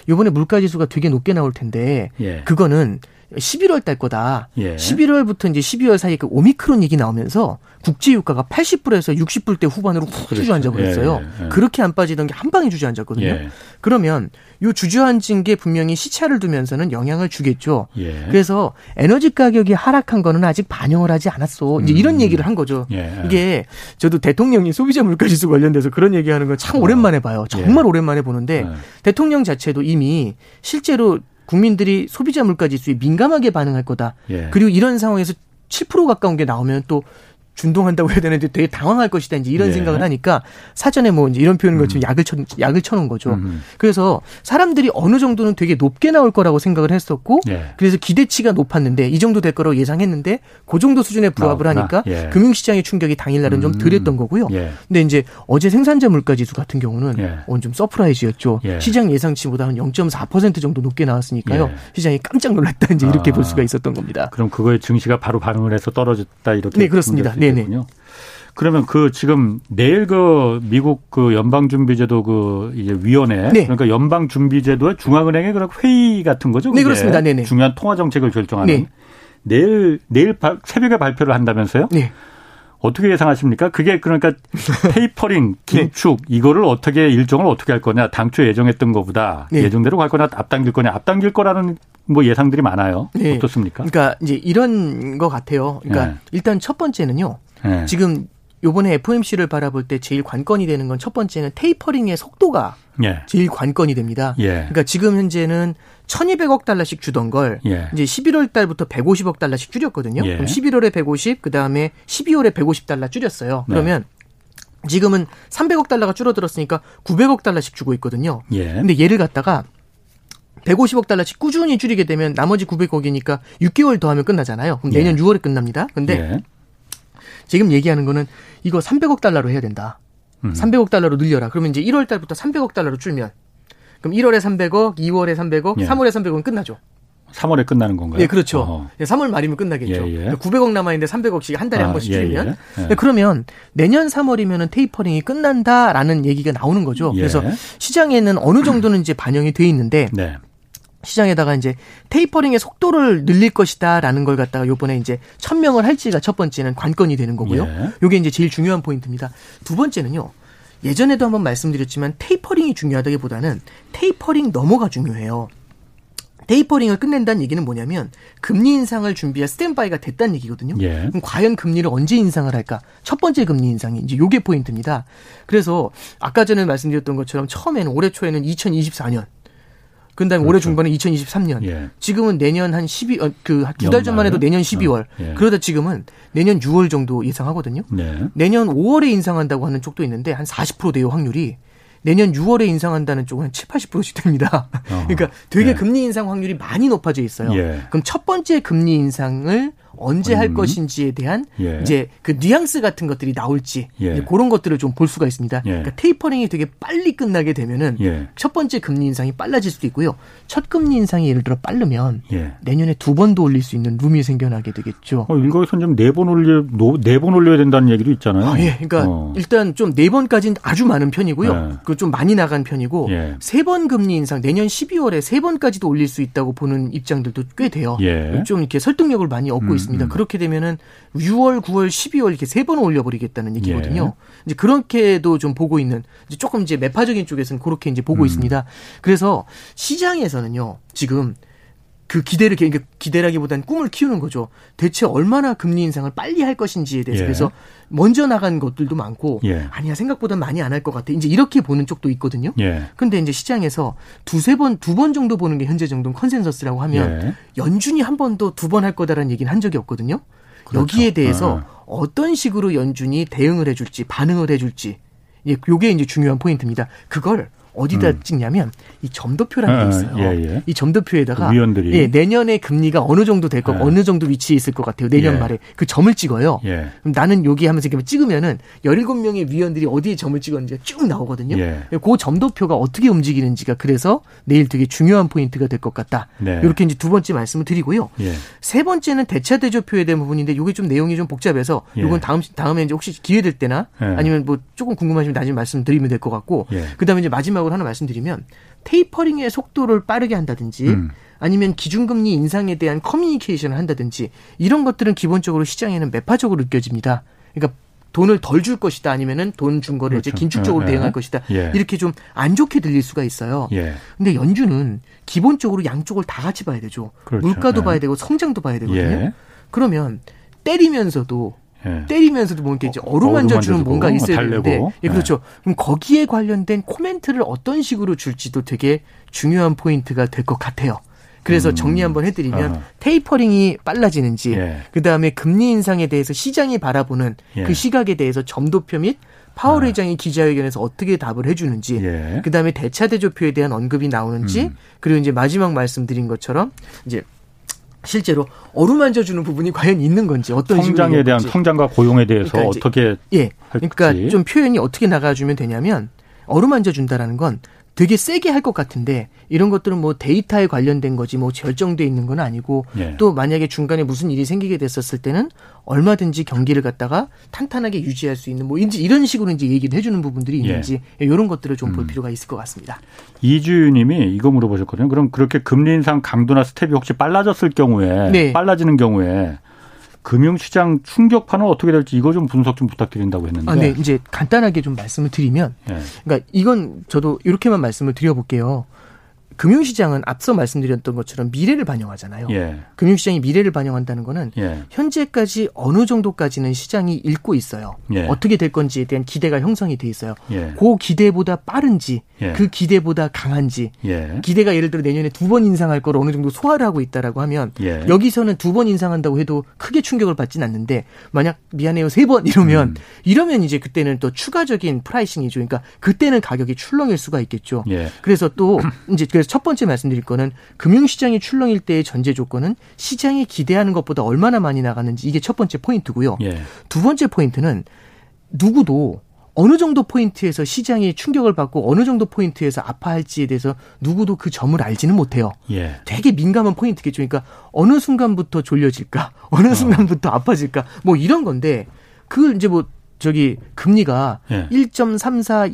요번에 물가 지수가 되게 높게 나올 텐데 예. 그거는 11월 달 거다. 예. 11월부터 이제 12월 사이에 그 오미크론 얘기 나오면서 국제 유가가 80불에서 60불대 후반으로 훅 그렇죠. 주저앉아 버렸어요. 예, 예. 그렇게 안 빠지던 게 한 방에 주저앉았거든요. 예. 그러면 요 주저앉은 게 분명히 시차를 두면서는 영향을 주겠죠. 예. 그래서 에너지 가격이 하락한 거는 아직 반영을 하지 않았어. 이제 이런 음. 얘기를 한 거죠. 예. 이게 저도 대통령이 소비자 물가 지수 관련돼서 그런 얘기하는 걸참 오랜만에 봐요. 정말 오랜만에 보는데 대통령 자체도 이미 실제로 국민들이 소비자 물가 지수에 민감하게 반응할 거다. 예. 그리고 이런 상황에서 7% 가까운 게 나오면 또 준동한다고 해야 되는데 되게 당황할 것이다 이제 이런 네. 생각을 하니까 사전에 뭐 이제 이런 표현을 거치면 음. 약을 쳐 약을 쳐놓은 거죠. 음. 그래서 사람들이 어느 정도는 되게 높게 나올 거라고 생각을 했었고 네. 그래서 기대치가 높았는데 이 정도 될 거라고 예상했는데 그 정도 수준에 부합을. 하니까 예. 금융시장의 충격이 당일날은 음. 좀 덜했던 거고요. 예. 근데 이제 어제 생산자 물가지수 같은 경우는 예. 오늘 좀 surprise였죠. 예. 시장 예상치보다 한 0.4% 정도 높게 나왔으니까요. 예. 시장이 깜짝 놀랐다 이제 이렇게 아. 볼 수가 있었던 겁니다. 그럼 그거에 증시가 바로 반응을 해서 떨어졌다 이렇게 네 그렇습니다. 네 네. 그러면 그 지금 내일 그 미국 그 연방준비제도 그 이제 위원회 네. 그러니까 연방준비제도의 중앙은행의 그런 회의 같은 거죠? 네 그렇습니다. 네네. 중요한 통화 정책을 결정하는 네. 내일 내일 새벽에 발표를 한다면서요? 네. 어떻게 예상하십니까? 그게 그러니까 테이퍼링, 네. 긴축 네. 이거를 어떻게 일정을 어떻게 할 거냐? 당초 예정했던 것보다 네. 예정대로 갈 거냐? 앞당길 거냐? 앞당길 거라는 뭐 예상들이 많아요. 네. 어떻습니까? 그러니까 이제 이런 것 같아요. 그러니까 네. 일단 첫 번째는요. 네. 지금 요번에 FOMC를 바라볼 때 제일 관건이 되는 건 첫 번째는 테이퍼링의 속도가 예. 제일 관건이 됩니다. 예. 그러니까 지금 현재는 1,200억 달러씩 주던 걸 예. 이제 11월 달부터 150억 달러씩 줄였거든요. 예. 그럼 11월에 150, 그다음에 12월에 150 달러 줄였어요. 네. 그러면 지금은 300억 달러가 줄어들었으니까 900억 달러씩 주고 있거든요. 예. 근데 얘를 갖다가 150억 달러씩 꾸준히 줄이게 되면 나머지 900억이니까 6개월 더 하면 끝나잖아요. 그럼 내년 예. 6월에 끝납니다. 근데 예. 지금 얘기하는 거는 이거 300억 달러로 해야 된다. 음. 300억 달러로 늘려라. 그러면 이제 1월 달부터 300억 달러로 줄면 그럼 1월에 300억, 2월에 300억, 예. 3월에 300억은 끝나죠. 3월에 끝나는 건가요? 네, 그렇죠. 어허. 3월 예, 말이면 끝나겠죠. 예, 예. 900억 남아있는데 300억씩 한 달에 아, 한 번씩 예, 줄이면. 예, 예. 그러면 내년 3월이면 테이퍼링이 끝난다라는 얘기가 나오는 거죠. 그래서 시장에는 어느 정도는 이제 반영이 돼 있는데 네. 시장에다가 이제 테이퍼링의 속도를 늘릴 것이다라는 걸 갖다가 요번에 이제 천명을 할지가 첫 번째는 관건이 되는 거고요. 예. 요게 이제 제일 중요한 포인트입니다. 두 번째는요. 예전에도 한번 말씀드렸지만 tapering이 중요하다기보다는 테이퍼링 넘어가 중요해요. tapering을 끝낸다는 얘기는 뭐냐면 금리 인상을 준비할 스탠바이가 됐다는 얘기거든요. 예. 그럼 과연 금리를 언제 인상을 할까? 첫 번째 금리 인상이 이제 요게 포인트입니다. 그래서 아까 전에 말씀드렸던 것처럼 처음에는 올해 초에는 2024년 그다음에 그렇죠. 올해 중반에 2023년. 예. 지금은 내년 한 12, 어, 그 두 달 전만 해도 내년 12월. 어. 예. 그러다 지금은 내년 6월 정도 예상하거든요. 네. 내년 5월에 인상한다고 하는 쪽도 있는데 한 40% 돼요, 확률이. 내년 6월에 인상한다는 쪽은 한 7, 80%씩 됩니다. 어. 그러니까 되게 예. 금리 인상 확률이 많이 높아져 있어요. 예. 그럼 첫 번째 금리 인상을 언제 할 음. 것인지에 대한 예. 이제 그 뉘앙스 같은 것들이 나올지 예. 그런 것들을 좀 볼 수가 있습니다. 예. 그러니까 테이퍼링이 되게 빨리 끝나게 되면은 예. 첫 번째 금리 인상이 빨라질 수도 있고요. 첫 금리 인상이 예를 들어 빠르면 예. 내년에 두 번도 올릴 수 있는 룸이 생겨나게 되겠죠. 어, 일각에서는 좀네 번 올려 네 번 올려야 된다는 얘기도 있잖아요. 아, 예. 그러니까 어. 일단 좀 네 번까지는 아주 많은 편이고요. 네. 그좀 많이 나간 편이고 예. 세번 금리 인상 내년 12월에 세 번까지도 올릴 수 있다고 보는 입장들도 꽤 돼요. 좀 이렇게 설득력을 많이 얻고 음. 있습니다. 있습니다. 음. 그렇게 되면은 6월, 9월, 12월 이렇게 세 번 올려버리겠다는 얘기거든요. 예. 이제 그렇게도 좀 보고 있는 이제 조금 이제 매파적인 쪽에서는 그렇게 이제 보고 음. 있습니다. 그래서 시장에서는요 지금 그 기대를 그러니까 기대라기보다는 꿈을 키우는 거죠. 대체 얼마나 금리 인상을 빨리 할 것인지에 대해서 예. 그래서 먼저 나간 것들도 많고 예. 아니야 생각보다 많이 안 할 것 같아. 이제 이렇게 보는 쪽도 있거든요. 예. 근데 이제 시장에서 두세 번, 두 번 정도 보는 게 현재 정도는 consensus라고 하면 예. 연준이 한 번도 두 번 할 거다라는 얘기는 한 적이 없거든요. 그렇죠. 여기에 대해서 어. 어떤 식으로 연준이 대응을 해줄지 반응을 해줄지 요게 이제 중요한 포인트입니다. 그걸 어디다 음. 찍냐면 이 점도표라는 게 아, 있어요. 예, 예. 이 점도표에다가 그 위원들이 예, 내년에 금리가 어느 정도 될 거, 예. 어느 정도 위치에 있을 것 같아요. 내년 예. 말에 그 점을 찍어요. 예. 그럼 나는 여기 하면서 이렇게 찍으면은 17명의 위원들이 어디에 점을 찍었는지가 쭉 나오거든요. 예. 그 점도표가 어떻게 움직이는지가 그래서 내일 되게 중요한 포인트가 될 것 같다. 네. 이렇게 이제 두 번째 말씀을 드리고요. 세 번째는 대차 대조표에 대한 부분인데 이게 좀 내용이 좀 복잡해서 이건 다음 다음에 이제 혹시 기회 될 때나 아니면 뭐 조금 궁금하시면 나중에 말씀드리면 될 것 같고 그다음에 이제 마지막으로 마지막으로 하나 말씀드리면 테이퍼링의 속도를 빠르게 한다든지 음. 아니면 기준금리 인상에 대한 커뮤니케이션을 한다든지 이런 것들은 기본적으로 시장에는 매파적으로 느껴집니다. 그러니까 돈을 덜 줄 것이다 아니면은 돈 준 거를 그렇죠. 이제 긴축적으로 예, 대응할 것이다. 예. 이렇게 좀 안 좋게 들릴 수가 있어요. 예. 근데 연준은 기본적으로 양쪽을 다 같이 봐야 되죠. 그렇죠. 물가도 예. 봐야 되고 성장도 봐야 되거든요. 예. 그러면 때리면서도 예. 때리면서도 뭐 이렇게 이제 어루만져 주는 뭔가 있어야 달래고. 되는데 예, 그렇죠. 예. 그럼 거기에 관련된 코멘트를 어떤 식으로 줄지도 되게 중요한 포인트가 될 것 같아요. 그래서 음. 정리 한번 해드리면 어. 테이퍼링이 빨라지는지 예. 그 다음에 금리 인상에 대해서 시장이 바라보는 예. 그 시각에 대해서 점도표 및 파월 아. 회장이 기자회견에서 어떻게 답을 해주는지, 예. 그 다음에 대차 대조표에 대한 언급이 나오는지, 음. 그리고 이제 마지막 말씀드린 것처럼 이제 실제로 어루만져 주는 부분이 과연 있는 건지 어떤 성장에 대한 성장과 고용에 대해서 그러니까 어떻게 예. 그러니까 좀 표현이 어떻게 나가주면 되냐면 어루만져 준다라는 건 되게 세게 할 것 같은데 이런 것들은 뭐 데이터에 관련된 거지 뭐 결정돼 있는 건 아니고 예. 또 만약에 중간에 무슨 일이 생기게 됐었을 때는 얼마든지 경기를 갖다가 탄탄하게 유지할 수 있는 뭐 인지 이런 식으로 이제 얘기를 해주는 부분들이 예. 있는지 예. 이런 것들을 좀볼 음. 필요가 있을 것 같습니다. 이주님이 이거 물어보셨거든요. 그럼 그렇게 금리 인상 강도나 스텝이 혹시 빨라졌을 경우에 네. 빨라지는 경우에 금융시장 충격파는 어떻게 될지 이거 좀 분석 좀 부탁드린다고 했는데. 아, 네. 이제 간단하게 좀 말씀을 드리면, 네. 그러니까 이건 저도 이렇게만 말씀을 드려볼게요. 금융시장은 앞서 말씀드렸던 것처럼 미래를 반영하잖아요. 예. 금융시장이 미래를 반영한다는 거는 예. 현재까지 어느 정도까지는 시장이 읽고 있어요. 예. 어떻게 될 건지에 대한 기대가 형성이 돼 있어요. 예. 그 기대보다 빠른지 예. 그 기대보다 강한지 예. 기대가 예를 들어 내년에 두 번 인상할 거를 어느 정도 소화를 하고 있다라고 하면 여기서는 두 번 인상한다고 해도 크게 충격을 받진 않는데 만약 미안해요 세 번 이러면 음. 이러면 이제 그때는 또 추가적인 pricing이죠. 그러니까 그때는 가격이 출렁일 수가 있겠죠. 그래서 또 이제 그래서 첫 번째 말씀드릴 거는 금융시장이 출렁일 때의 전제 조건은 시장이 기대하는 것보다 얼마나 많이 나가는지 이게 첫 번째 포인트고요. 예. 두 번째 포인트는 누구도 어느 정도 포인트에서 시장이 충격을 받고 어느 정도 포인트에서 아파할지에 대해서 누구도 그 점을 알지는 못해요. 예. 되게 민감한 포인트겠죠. 그러니까 어느 순간부터 졸려질까, 어느 어. 순간부터 아파질까, 뭐 이런 건데 그걸 이제 뭐 저기 금리가 예. 1.34,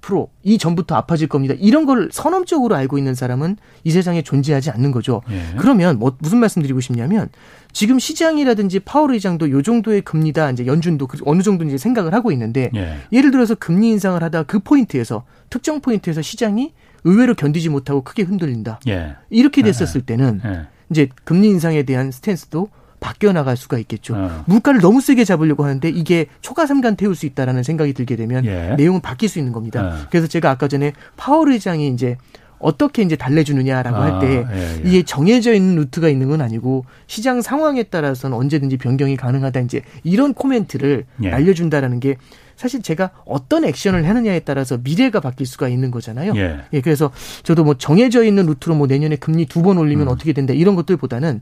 23, 21 프로이 전부터 아파질 겁니다. 이런 걸 선언적으로 알고 있는 사람은 이 세상에 존재하지 않는 거죠. 예. 그러면 뭐 무슨 말씀드리고 싶냐면 지금 시장이라든지 파월 의장도 요 정도의 금리다 이제 연준도 그 어느 정도 이제 생각을 하고 있는데 예. 예를 들어서 금리 인상을 하다 그 포인트에서 특정 포인트에서 시장이 의외로 견디지 못하고 크게 흔들린다. 예. 이렇게 됐었을 예. 때는 예. 이제 금리 인상에 대한 스탠스도 바뀌어 나갈 수가 있겠죠. 어. 물가를 너무 세게 잡으려고 하는데 이게 초과 삼간 태울 수 있다라는 생각이 들게 되면 예. 내용은 바뀔 수 있는 겁니다. 어. 그래서 제가 아까 전에 파월 의장이 이제 어떻게 이제 달래주느냐라고 아, 할때 예, 예. 이게 정해져 있는 루트가 있는 건 아니고 시장 상황에 따라서는 언제든지 변경이 가능하다 이제 이런 코멘트를 예. 알려준다라는 게 사실 제가 어떤 액션을 하느냐에 따라서 미래가 바뀔 수가 있는 거잖아요. 예. 예 그래서 저도 뭐 정해져 있는 루트로 뭐 내년에 금리 두 번 올리면 음. 어떻게 된다 이런 것들보다는 어,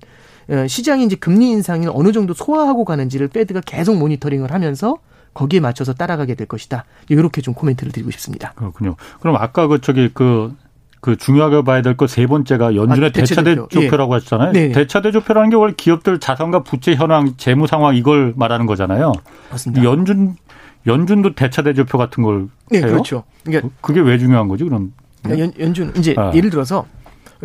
시장이 이제 금리 인상을 어느 정도 소화하고 가는지를 페드가 계속 모니터링을 하면서 거기에 맞춰서 따라가게 될 것이다. 이렇게 좀 코멘트를 드리고 싶습니다. 그렇군요. 그럼 아까 그 저기 그, 그 중요하게 봐야 될것세 번째가 연준의 아, 대차 대조표라고 예. 하셨잖아요. 네 대차 대조표라는 게 원래 기업들 자산과 부채 현황, 재무 상황 이걸 말하는 거잖아요. 맞습니다. 연준 연준도 대차 대조표 같은 걸 네, 해요? 그렇죠. 그러니까 그게 왜 중요한 거지 그럼? 연, 연준 이제 아. 예를 들어서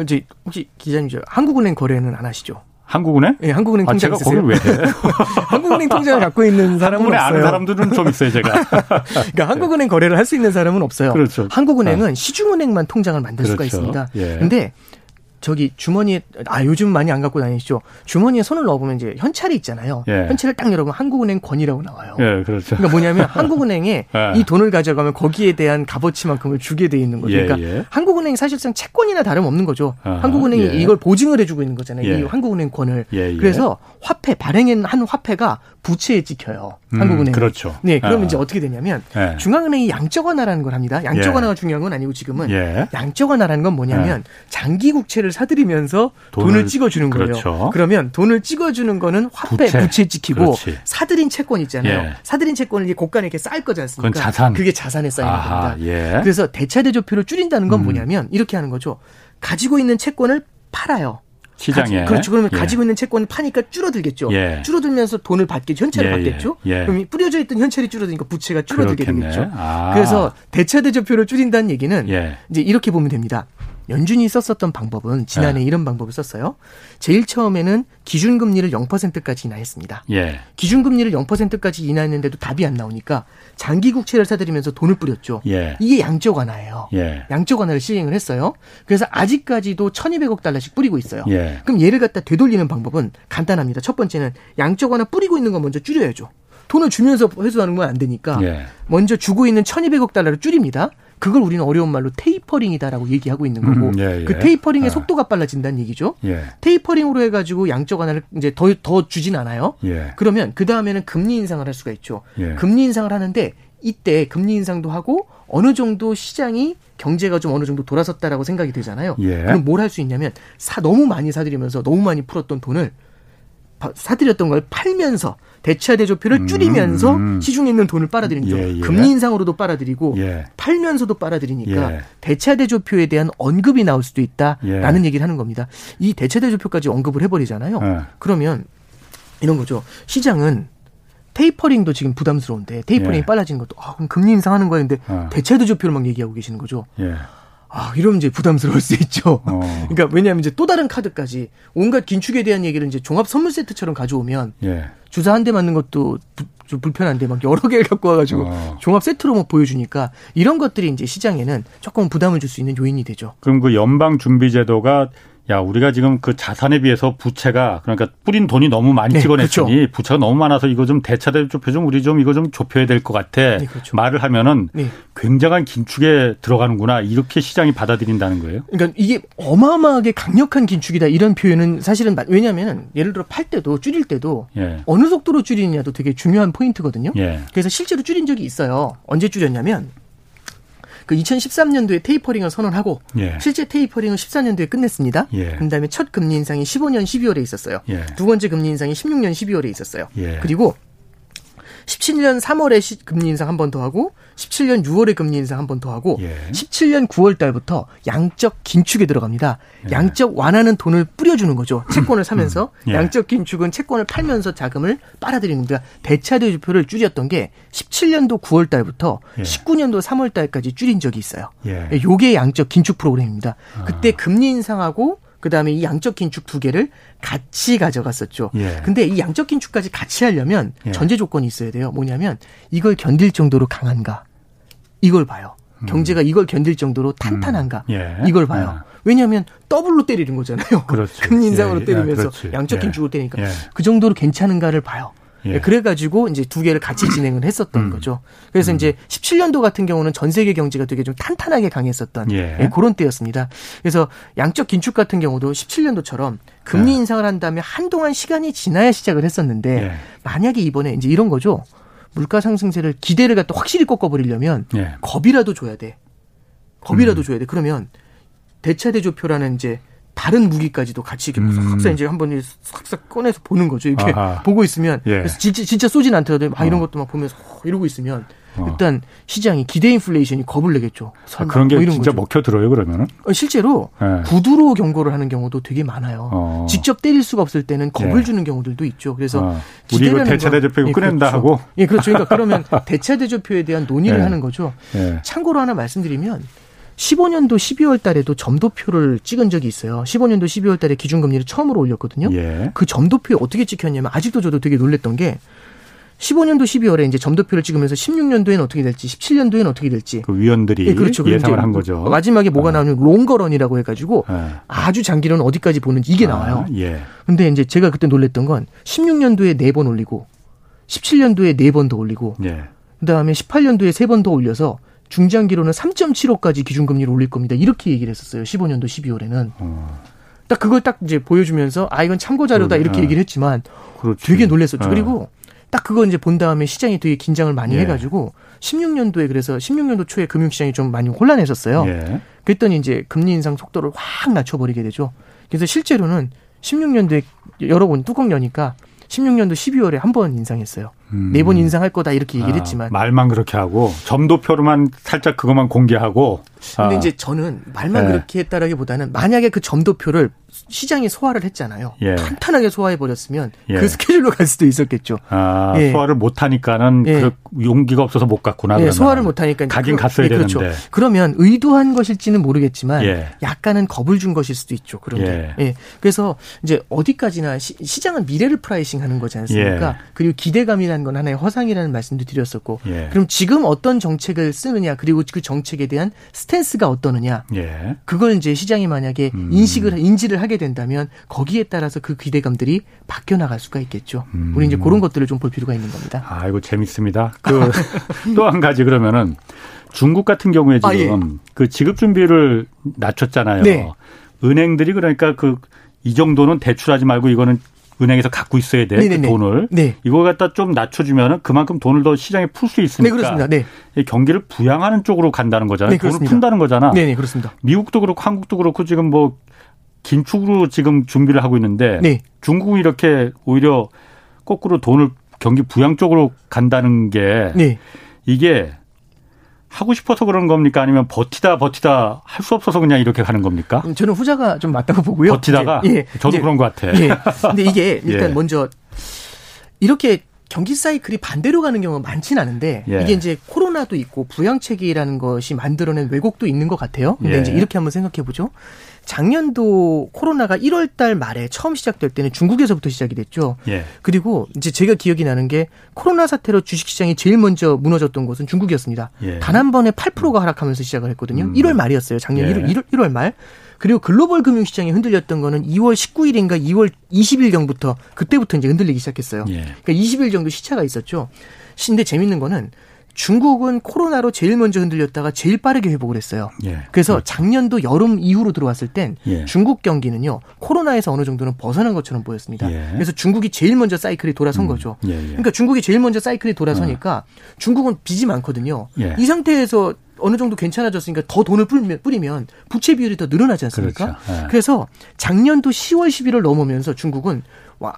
이제 혹시 기자님 저 한국은행 거래는 안 하시죠? 한국은행? 네, 한국은행 통장 아, 제가 거기 왜? 한국은행 통장을 갖고 있는 사람은 없어요. 아는 사람들은 좀 있어요, 제가. 그러니까 한국은행 거래를 할 수 있는 사람은 없어요. 그렇죠. 한국은행은 아. 시중은행만 통장을 만들 그렇죠. 수가 있습니다. 예. 근데 저기 주머니에 아 요즘 많이 안 갖고 다니시죠? 주머니에 손을 넣어보면 이제 현찰이 있잖아요. 예. 현찰을 딱 열어보면 한국은행 권이라고 나와요. 예, 그렇죠. 그러니까 뭐냐면 한국은행에 예. 이 돈을 가져가면 거기에 대한 값어치만큼을 주게 돼 있는 거죠. 그러니까 예, 예. 한국은행이 사실상 채권이나 다름 없는 거죠. 아하, 한국은행이 예. 이걸 보증을 해주고 있는 거잖아요. 이 한국은행 권을. 그래서 화폐 발행한 한 화폐가 부채에 찍혀요. 음, 한국은행. 그렇죠. 네, 그러면 아. 이제 어떻게 되냐면 네. 중앙은행이 양적 완화라는 걸 합니다. 양적 예. 완화가 중요한 건 아니고 지금은 예. 양적 완화라는 건 뭐냐면 예. 장기 국채를 사들이면서 돈을, 돈을 찍어주는 거예요. 그렇죠. 그러면 돈을 찍어주는 거는 화폐 부채, 부채 찍히고 그렇지. 사들인 채권 있잖아요. 예. 사들인 채권을 이제 고가에 이렇게 쌓을 거지 않습니까? 그건 자산. 그게 자산에 쌓이는 아하, 겁니다. 예. 그래서 대차 대조표를 줄인다는 건 음. 뭐냐면 이렇게 하는 거죠. 가지고 있는 채권을 팔아요. 시장에 가지, 그렇죠. 그러면 예. 가지고 있는 채권을 파니까 줄어들겠죠. 예. 줄어들면서 돈을 받겠죠. 현찰을 예, 예. 받겠죠. 예. 그럼 뿌려져 있던 현찰이 줄어드니까 부채가 줄어들게 그렇겠네. 되겠죠. 아. 그래서 대차 대조표를 줄인다는 얘기는 예. 이제 이렇게 보면 됩니다. 연준이 썼었던 방법은 지난해 네. 이런 방법을 썼어요. 제일 처음에는 기준금리를 0%까지 인하했습니다. 예. 기준금리를 0%까지 인하했는데도 답이 안 나오니까 장기 국채를 사들이면서 돈을 뿌렸죠. 예. 이게 양적 완화예요. 예. 양적 완화를 시행을 했어요. 그래서 아직까지도 1,200억 달러씩 뿌리고 있어요. 예. 그럼 얘를 갖다 되돌리는 방법은 간단합니다. 첫 번째는 양적 완화 뿌리고 있는 거 먼저 줄여야죠. 돈을 주면서 회수하는 건 안 되니까 예. 먼저 주고 있는 1,200억 달러를 줄입니다. 그걸 우리는 어려운 말로 테이퍼링이다라고 얘기하고 있는 거고 음, 예, 예. 그 테이퍼링의 아. 속도가 빨라진다는 얘기죠. 예. 테이퍼링으로 해가지고 양적 완화를 이제 더 더 주진 않아요. 예. 그러면 그 다음에는 금리 인상을 할 수가 있죠. 예. 금리 인상을 하는데 이때 금리 인상도 하고 어느 정도 시장이 경제가 좀 어느 정도 돌아섰다라고 생각이 되잖아요. 예. 그럼 뭘 할 수 있냐면 사 너무 많이 사들이면서 너무 많이 풀었던 돈을 사들였던 걸 팔면서 대차 대조표를 음, 줄이면서 음, 음. 시중에 있는 돈을 빨아들이는 거죠. 예, 예. 금리 인상으로도 빨아들이고 예. 팔면서도 빨아들이니까 예. 대차 대조표에 대한 언급이 나올 수도 있다라는 예. 얘기를 하는 겁니다. 이 대차 대조표까지 언급을 해버리잖아요. 예. 그러면 이런 거죠. 시장은 테이퍼링도 지금 부담스러운데 테이퍼링이 예. 빨라진 것도 아 그럼 금리 인상하는 거야 근데 어. 대체 대조표를 막 얘기하고 계시는 거죠. 예. 아, 이러면 이제 부담스러울 수 있죠. 어. 그러니까 왜냐하면 이제 또 다른 카드까지 온갖 긴축에 대한 얘기를 이제 종합 선물 세트처럼 가져오면 예. 주사 한 대 맞는 것도 부, 좀 불편한데 막 여러 개를 갖고 와가지고 어. 종합 세트로 뭐 보여주니까 이런 것들이 이제 시장에는 조금 부담을 줄 수 있는 요인이 되죠. 그럼 그 연방 준비 제도가 야, 우리가 지금 그 자산에 비해서 부채가 그러니까 뿌린 돈이 너무 많이 네, 찍어냈으니 그렇죠. 부채가 너무 많아서 이거 좀 대차대 좁혀 좀 우리 좀 이거 좀 좁혀야 될 것 같아. 네, 그렇죠. 말을 하면은 네. 굉장한 긴축에 들어가는구나. 이렇게 시장이 받아들인다는 거예요. 그러니까 이게 어마어마하게 강력한 긴축이다. 이런 표현은 사실은 왜냐하면 예를 들어 팔 때도 줄일 때도 예. 어느 속도로 줄이느냐도 되게 중요한 포인트거든요. 예. 그래서 실제로 줄인 적이 있어요. 언제 줄였냐면 그 2013년도에 테이퍼링을 선언하고 예. 실제 테이퍼링은 14년도에 끝냈습니다. 예. 그다음에 첫 금리 인상이 15년 12월에 있었어요. 예. 두 번째 금리 인상이 16년 12월에 있었어요. 예. 그리고 17년 3월에 시, 금리 인상 한 번 더 하고 17년 6월에 금리 인상 한 번 더 하고 예. 17년 9월 달부터 양적 긴축에 들어갑니다. 예. 양적 완화는 돈을 뿌려주는 거죠. 채권을 사면서 음. 예. 양적 긴축은 채권을 팔면서 자금을 빨아들이는 거야. 대차 대조표를 줄였던 게 17년도 9월 달부터 19년도 예. 3월 달까지 줄인 적이 있어요. 예. 요게 양적 긴축 프로그램입니다. 그때 아. 금리 인상하고 그다음에 이 양적 긴축 두 개를 같이 가져갔었죠. 예. 근데 이 양적 긴축까지 같이 하려면 예. 전제 조건이 있어야 돼요. 뭐냐면 이걸 견딜 정도로 강한가. 이걸 봐요. 음. 경제가 이걸 견딜 정도로 음. 탄탄한가. 음. 예. 이걸 봐요. 예. 왜냐하면 더블로 때리는 거잖아요. 그렇죠. 금리 인상으로 예, 예. 때리면서 양적 긴축으로 때리니까 그 정도로 괜찮은가를 봐요. 예. 그래가지고 이제 두 개를 같이 진행을 했었던 음. 거죠. 그래서 음. 이제 17년도 같은 경우는 전 세계 경제가 되게 좀 탄탄하게 강했었던 예. 예, 그런 때였습니다. 그래서 양적 긴축 같은 경우도 17년도처럼 금리 예. 인상을 한 다음에 한동안 시간이 지나야 시작을 했었는데 예. 만약에 이번에 이제 이런 거죠. 물가 상승세를 기대를 갖다 확실히 꺾어버리려면 예. 겁이라도 줘야 돼. 겁이라도 음. 줘야 돼. 그러면 대차 대조표라는 이제 다른 무기까지도 같이 이렇게 음. 싹 이제 한번 싹싹 꺼내서 보는 거죠. 이렇게 아하. 보고 있으면 예. 그래서 진짜 진짜 쏘진 않더라도 아 이런 어. 것도 막 보면서 이러고 있으면 어. 일단 시장이 기대 인플레이션이 겁을 내겠죠. 아, 그런 게뭐 진짜 거죠. 먹혀 들어요 그러면은? 어, 실제로 예. 구두로 경고를 하는 경우도 되게 많아요. 어. 직접 때릴 수가 없을 때는 겁을 예. 주는 경우들도 있죠. 그래서 어. 우리 이거 대차 대조표 예, 꺼낸다 그렇죠. 하고. 예, 그렇죠. 그러니까 그러면 대차 대조표에 대한 논의를 예. 하는 거죠. 예. 참고로 하나 말씀드리면 15년도 12월 달에도 점도표를 찍은 적이 있어요. 15년도 12월 달에 기준금리를 처음으로 올렸거든요. 예. 그 점도표에 어떻게 찍혔냐면 아직도 저도 되게 놀랬던 게 15년도 12월에 이제 점도표를 찍으면서 16년도에는 어떻게 될지, 17년도에는 어떻게 될지. 그 위원들이 예, 그렇죠. 예상을 한 거죠. 마지막에 뭐가 어. 나오면 롱거런이라고 해가지고 예. 아주 장기론 어디까지 보는지 이게 아, 나와요. 예. 근데 이제 제가 그때 놀랬던 건 16년도에 4번 올리고 17년도에 4번 더 올리고 예. 그다음에 18년도에 3번 더 올려서 중장기로는 3.75까지 기준금리를 올릴 겁니다. 이렇게 얘기를 했었어요. 15년도 12월에는. 어. 딱 그걸 딱 이제 보여주면서 아 이건 참고 자료다 이렇게 얘기를 했지만 그렇지. 되게 놀랬었죠. 어. 그리고 딱 그거 이제 본 다음에 시장이 되게 긴장을 많이 예. 해가지고 16년도에 그래서 16년도 초에 금융시장이 좀 많이 혼란했었어요. 예. 그랬더니 이제 금리 인상 속도를 확 낮춰버리게 되죠. 그래서 실제로는 16년도에 여러 번 뚜껑 여니까 16년도 12월에 한 번 인상했어요. 음. 네번 인상할 거다 이렇게 얘기를 아, 했지만 말만 그렇게 하고 점도표로만 살짝 그것만 공개하고. 근데 아. 이제 저는 말만 네. 그렇게 했다라기보다는 만약에 그 점도표를 시장이 소화를 했잖아요. 예. 탄탄하게 소화해 버렸으면 예. 그 스케줄로 갈 수도 있었겠죠. 아, 예. 소화를 못 하니까는 예. 그 용기가 없어서 못 갔구나. 예, 소화를 못 하니까 가긴 그, 갔어야 예, 그렇죠. 되는데. 그러면 의도한 것일지는 모르겠지만 예. 약간은 겁을 준 것일 수도 있죠. 그런데. 예. 그래서 이제 어디까지나 시, 장은 미래를 프라이싱하는 거지 않습니까? 그리고 기대감이라는 건 하나의 허상이라는 말씀도 드렸었고. 그럼 지금 어떤 정책을 쓰느냐 그리고 그 정책에 대한 스탠스가 어떠느냐. 예. 그걸 이제 시장이 만약에 음. 인식을 인지를 하게 된다면 거기에 따라서 그 기대감들이 바뀌어 나갈 수가 있겠죠. 음. 우리 이제 그런 것들을 좀 볼 필요가 있는 겁니다. 아, 이거 재밌습니다. 그 또 한 가지 그러면은 중국 같은 경우에 지금 아, 예. 그 지급 준비를 낮췄잖아요. 네. 은행들이 그러니까 그 이 정도는 대출하지 말고 이거는 은행에서 갖고 있어야 돼. 그 돈을. 네. 이거 갖다 좀 낮춰주면은 그만큼 돈을 더 시장에 풀 수 있으니까. 네, 그렇습니다. 네. 경기를 부양하는 쪽으로 간다는 거잖아요. 네, 돈을 푼다는 거잖아. 네, 네, 그렇습니다. 미국도 그렇고 한국도 그렇고 지금 뭐 긴축으로 지금 준비를 하고 있는데 네. 중국은 이렇게 오히려 거꾸로 돈을 경기 부양 쪽으로 간다는 게 네. 이게 하고 싶어서 그런 겁니까? 아니면 버티다 버티다 할 수 없어서 그냥 이렇게 가는 겁니까? 음, 저는 후자가 좀 맞다고 보고요. 버티다가 예, 저도 이제, 그런 것 같아. 예. 근데 이게 일단 예. 먼저 이렇게 경기 사이클이 반대로 가는 경우가 많지는 않은데 예. 이게 이제 코로나도 있고 부양책이라는 것이 만들어낸 왜곡도 있는 것 같아요. 근데 예. 이제 이렇게 한번 생각해 보죠. 작년도 코로나가 1월 달 말에 처음 시작될 때는 중국에서부터 시작이 됐죠. 예. 그리고 이제 제가 기억이 나는 게 코로나 사태로 주식 시장이 제일 먼저 무너졌던 곳은 중국이었습니다. 예. 단한 번에 8%가 하락하면서 시작을 했거든요. 음. 1월 말이었어요. 작년 예. 1월, 1월, 1월 말. 그리고 글로벌 금융 시장이 흔들렸던 거는 2월 19일인가 2월 20일경부터 그때부터 이제 흔들리기 시작했어요. 예. 그러니까 20일 정도 시차가 있었죠. 근데 재밌는 거는 중국은 코로나로 제일 먼저 흔들렸다가 제일 빠르게 회복을 했어요. 예, 그래서 그렇죠. 작년도 여름 이후로 들어왔을 땐 예. 중국 경기는요 코로나에서 어느 정도는 벗어난 것처럼 보였습니다. 예. 그래서 중국이 제일 먼저 사이클이 돌아선 음, 거죠. 예, 예. 그러니까 중국이 제일 먼저 사이클이 돌아서니까 어. 중국은 빚이 많거든요. 예. 이 상태에서 어느 정도 괜찮아졌으니까 더 돈을 뿌리면, 뿌리면 부채 비율이 더 늘어나지 않습니까? 그렇죠. 그래서 작년도 10월 11월 넘으면서 중국은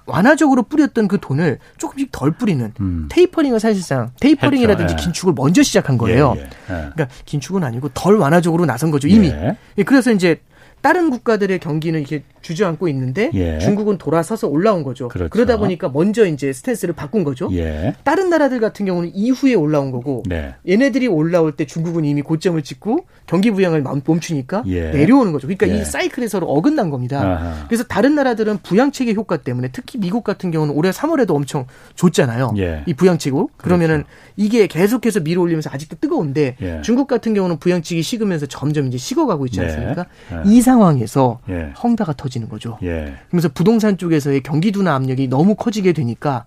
완화적으로 뿌렸던 그 돈을 조금씩 덜 뿌리는 음. tapering을 사실상 tapering이라든지 했죠, 예. 긴축을 먼저 시작한 거예요. 예, 예. 예. 그러니까 긴축은 아니고 덜 완화적으로 나선 거죠 이미. 예. 예 그래서 이제 다른 국가들의 경기는 이렇게 주저앉고 있는데 예. 중국은 돌아서서 올라온 거죠. 그렇죠. 그러다 보니까 먼저 이제 스탠스를 바꾼 거죠. 예. 다른 나라들 같은 경우는 이후에 올라온 거고 네. 얘네들이 올라올 때 중국은 이미 고점을 찍고 경기 부양을 멈추니까 예. 내려오는 거죠. 그러니까 이 예. 사이클에 서로 어긋난 겁니다. 아하. 그래서 다른 나라들은 부양책의 효과 때문에 특히 미국 같은 경우는 올해 3월에도 엄청 좋잖아요. 예. 이 부양책으로 그러면은 그렇죠. 이게 계속해서 밀어 올리면서 아직도 뜨거운데 예. 중국 같은 경우는 부양책이 식으면서 점점 이제 식어가고 있지 네. 않습니까? 이 상황에서 헝다가 터지 커지는 거죠. 예. 그러면서 부동산 쪽에서의 경기 둔화 압력이 너무 커지게 되니까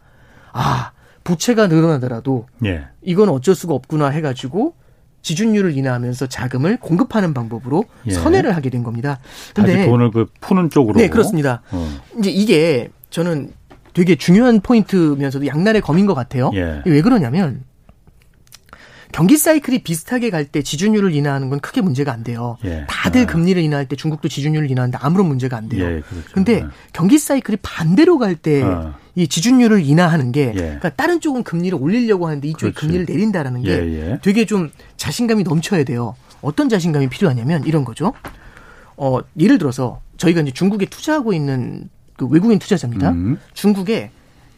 아 부채가 늘어나더라도 예. 이건 어쩔 수가 없구나 해가지고 지준율을 인하하면서 자금을 공급하는 방법으로 예. 선회를 하게 된 겁니다. 근데 돈을 그 푸는 쪽으로 네 그렇습니다. 어. 이제 이게 저는 되게 중요한 포인트면서도 양날의 검인 것 같아요. 예. 왜 그러냐면 경기 사이클이 비슷하게 갈 때 지준율을 인하하는 건 크게 문제가 안 돼요. 예. 다들 아. 금리를 인하할 때 중국도 지준율을 인하하는데 아무런 문제가 안 돼요. 예, 그렇죠. 근데 예. 경기 사이클이 반대로 갈 때이 아. 지준율을 인하하는 게 예. 그러니까 다른 쪽은 금리를 올리려고 하는데 이쪽이 그렇지. 금리를 내린다라는 게 예, 예. 되게 좀 자신감이 넘쳐야 돼요. 어떤 자신감이 필요하냐면 이런 거죠. 어, 예를 들어서 저희가 이제 중국에 투자하고 있는 그 외국인 투자자입니다. 음. 중국에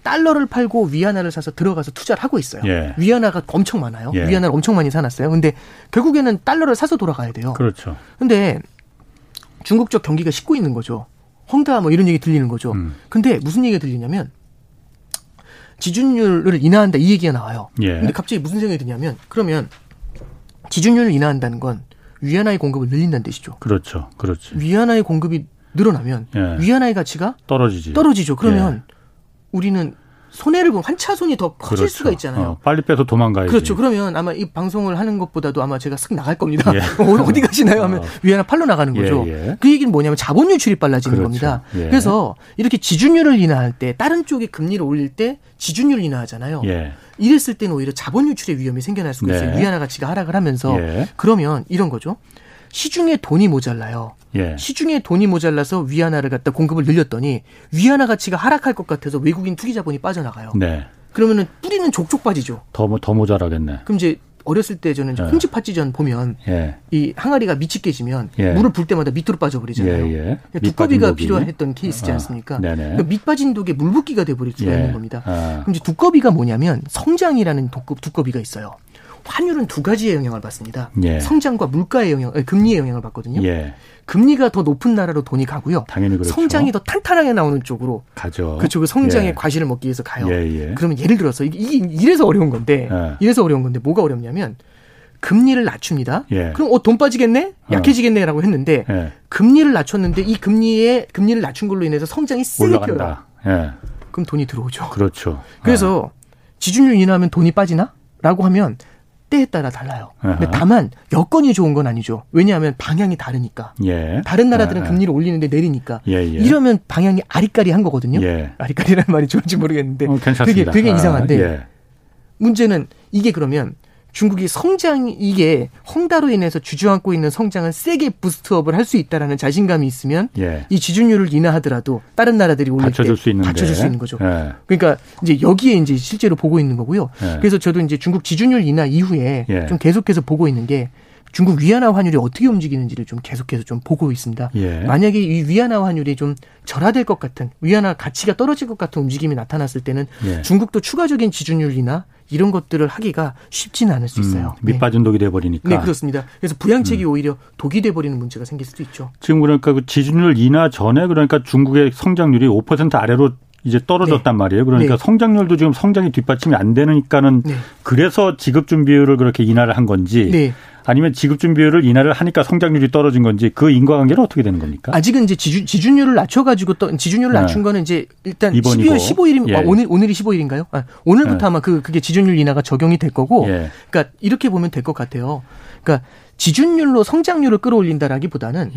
달러를 팔고 위안화를 사서 들어가서 투자를 하고 있어요. 예. 위안화가 엄청 많아요. 예. 위안화를 엄청 많이 사놨어요. 근데 결국에는 달러를 사서 돌아가야 돼요. 그렇죠. 근데 중국 적 경기가 식고 있는 거죠. 헝다 뭐 이런 얘기 들리는 거죠. 음. 근데 무슨 얘기가 들리냐면 지준율을 인하한다 이 얘기가 나와요. 예. 근데 갑자기 무슨 생각이 드냐면 그러면 지준율을 인하한다는 건 위안화의 공급을 늘린다는 뜻이죠. 그렇죠. 그렇지. 위안화의 공급이 늘어나면 예. 위안화의 가치가 떨어지지. 떨어지죠. 그러면 예. 우리는 손해를 보면 환차손이 더 커질 그렇죠. 수가 있잖아요. 어, 빨리 빼서 도망가야지. 그렇죠. 그러면 아마 이 방송을 하는 것보다도 아마 제가 쓱 나갈 겁니다. 예. 어디 가시나요? 하면 어. 위안화 팔로 나가는 거죠. 예, 예. 그 얘기는 뭐냐면 자본 유출이 빨라지는 그렇죠. 겁니다. 예. 그래서 이렇게 지준율을 인하할 때 다른 쪽이 금리를 올릴 때 지준율을 인하하잖아요. 예. 이랬을 때는 오히려 자본 유출의 위험이 생겨날 수가 있어요. 네. 위안화 가치가 하락을 하면서 예. 그러면 이런 거죠. 시중에 돈이 모자라요. 예. 시중에 돈이 모자라서 위안화를 갖다 공급을 늘렸더니 위안화 가치가 하락할 것 같아서 외국인 투기 자본이 빠져나가요. 네. 그러면은 뿌리는 족족 빠지죠. 더, 더 모자라겠네. 그럼 이제 어렸을 때 저는 예. 홍지 파찌전 보면 예. 이 항아리가 밑이 깨지면 예. 물을 불 때마다 밑으로 빠져버리잖아요. 예, 예. 그러니까 두꺼비가 필요했던 케이스지 아, 않습니까? 아, 그러니까 밑 빠진 독에 물 붓기가 돼버릴 수가 예. 있는 겁니다. 아. 그럼 이제 두꺼비가 뭐냐면 성장이라는 두꺼비가 있어요. 환율은 두 가지의 영향을 받습니다. 예. 성장과 물가의 영향, 금리의 영향을 받거든요. 예. 금리가 더 높은 나라로 돈이 가고요. 당연히 그렇죠. 성장이 더 탄탄하게 나오는 쪽으로 가죠. 그쪽그 성장의 예. 과실을 먹기 위해서 가요. 예, 예. 그러면 예를 들어서 이게 이래서 어려운 건데 예. 이래서 어려운 건데 뭐가 어렵냐면 금리를 낮춥니다. 예. 그럼 어 돈 빠지겠네? 어. 약해지겠네라고 했는데 예. 금리를 낮췄는데 이 금리에 금리를 낮춘 걸로 인해서 성장이 껴요. 예. 그럼 돈이 들어오죠. 그렇죠. 그래서 지준율 인하하면 돈이 빠지나? 라고 하면 때에 따라 달라요. 근데 다만 여건이 좋은 건 아니죠. 왜냐하면 방향이 다르니까. 예. 다른 나라들은 예. 금리를 올리는데 내리니까. 예, 예. 이러면 방향이 아리까리한 거거든요. 예. 아리까리라는 말이 좋은지 모르겠는데 어, 되게 되게 아, 이상한데 예. 문제는 이게 그러면 중국이 성장 이게 헝다로 인해서 주저앉고 있는 성장을 세게 부스트업을 할 수 있다라는 자신감이 있으면 예. 이 지준율을 인하하더라도 다른 나라들이 올릴 받쳐줄 때 수. 받쳐줄 수 있는 거죠. 예. 그러니까 이제 여기에 이제 실제로 보고 있는 거고요. 예. 그래서 저도 이제 중국 지준율 인하 이후에 예. 좀 계속해서 보고 있는 게 중국 위안화 환율이 어떻게 움직이는지를 좀 계속해서 좀 보고 있습니다. 예. 만약에 이 위안화 환율이 좀 절하될 것 같은 위안화 가치가 떨어질 것 같은 움직임이 나타났을 때는 예. 중국도 추가적인 지준율이나 이런 것들을 하기가 쉽지는 않을 수 음, 있어요. 음, 밑빠진 독이 돼버리니까. 네, 그렇습니다. 그래서 부양책이 음. 오히려 독이 돼버리는 문제가 생길 수도 있죠. 지금 그러니까 그 지준율 인하 전에 그러니까 중국의 성장률이 5% 아래로 이제 떨어졌단 네. 말이에요. 그러니까 네. 성장률도 지금 성장이 뒷받침이 안 되니까는 네. 그래서 지급 준비율을 그렇게 인하를 한 건지 네. 아니면 지급 준비율을 인하를 하니까 성장률이 떨어진 건지 그 인과관계는 어떻게 되는 겁니까? 아직은 이제 지준, 지준율을 낮춰가지고 또 지준율을 네. 낮춘 거는 이제 일단 12월 15일이 예. 아, 오늘 오늘이 15일인가요? 아, 오늘부터 예. 아마 그 그게 지준율 인하가 적용이 될 거고, 예. 그러니까 이렇게 보면 될 것 같아요. 그러니까 지준율로 성장률을 끌어올린다라기보다는.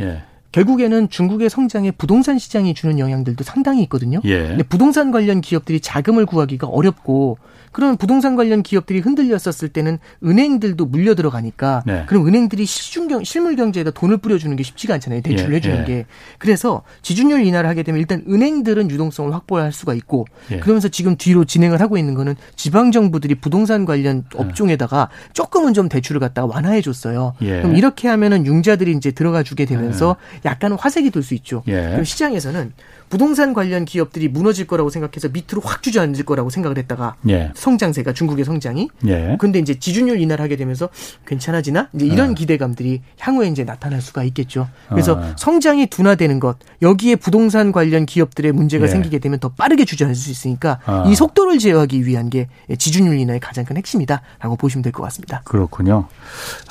예. 결국에는 중국의 성장에 부동산 시장이 주는 영향들도 상당히 있거든요. 예. 근데 부동산 관련 기업들이 자금을 구하기가 어렵고 그런 부동산 관련 기업들이 흔들렸었을 때는 은행들도 물려 들어가니까 네. 그럼 은행들이 실중경 실물 경제에다 돈을 뿌려주는 게 쉽지가 않잖아요. 대출을 예, 해주는 예. 게. 그래서 지준율 인하를 하게 되면 일단 은행들은 유동성을 확보할 수가 있고 예. 그러면서 지금 뒤로 진행을 하고 있는 거는 지방 정부들이 부동산 관련 예. 업종에다가 조금은 좀 대출을 갖다가 완화해 줬어요. 예. 그럼 이렇게 하면은 융자들이 이제 들어가 주게 되면서 예. 약간 화색이 돌 수 있죠. 그럼 시장에서는 부동산 관련 기업들이 무너질 거라고 생각해서 밑으로 확 주저앉을 거라고 생각을 했다가 예. 성장세가 중국의 성장이 예. 근데 이제 지준율 인하를 하게 되면서 괜찮아지나 이제 이런 예. 기대감들이 향후에 이제 나타날 수가 있겠죠. 그래서 어. 성장이 둔화되는 것 여기에 부동산 관련 기업들의 문제가 예. 생기게 되면 더 빠르게 주저앉을 수 있으니까 어. 이 속도를 제어하기 위한 게 지준율 인하의 가장 큰 핵심이다라고 보시면 될 것 같습니다. 그렇군요.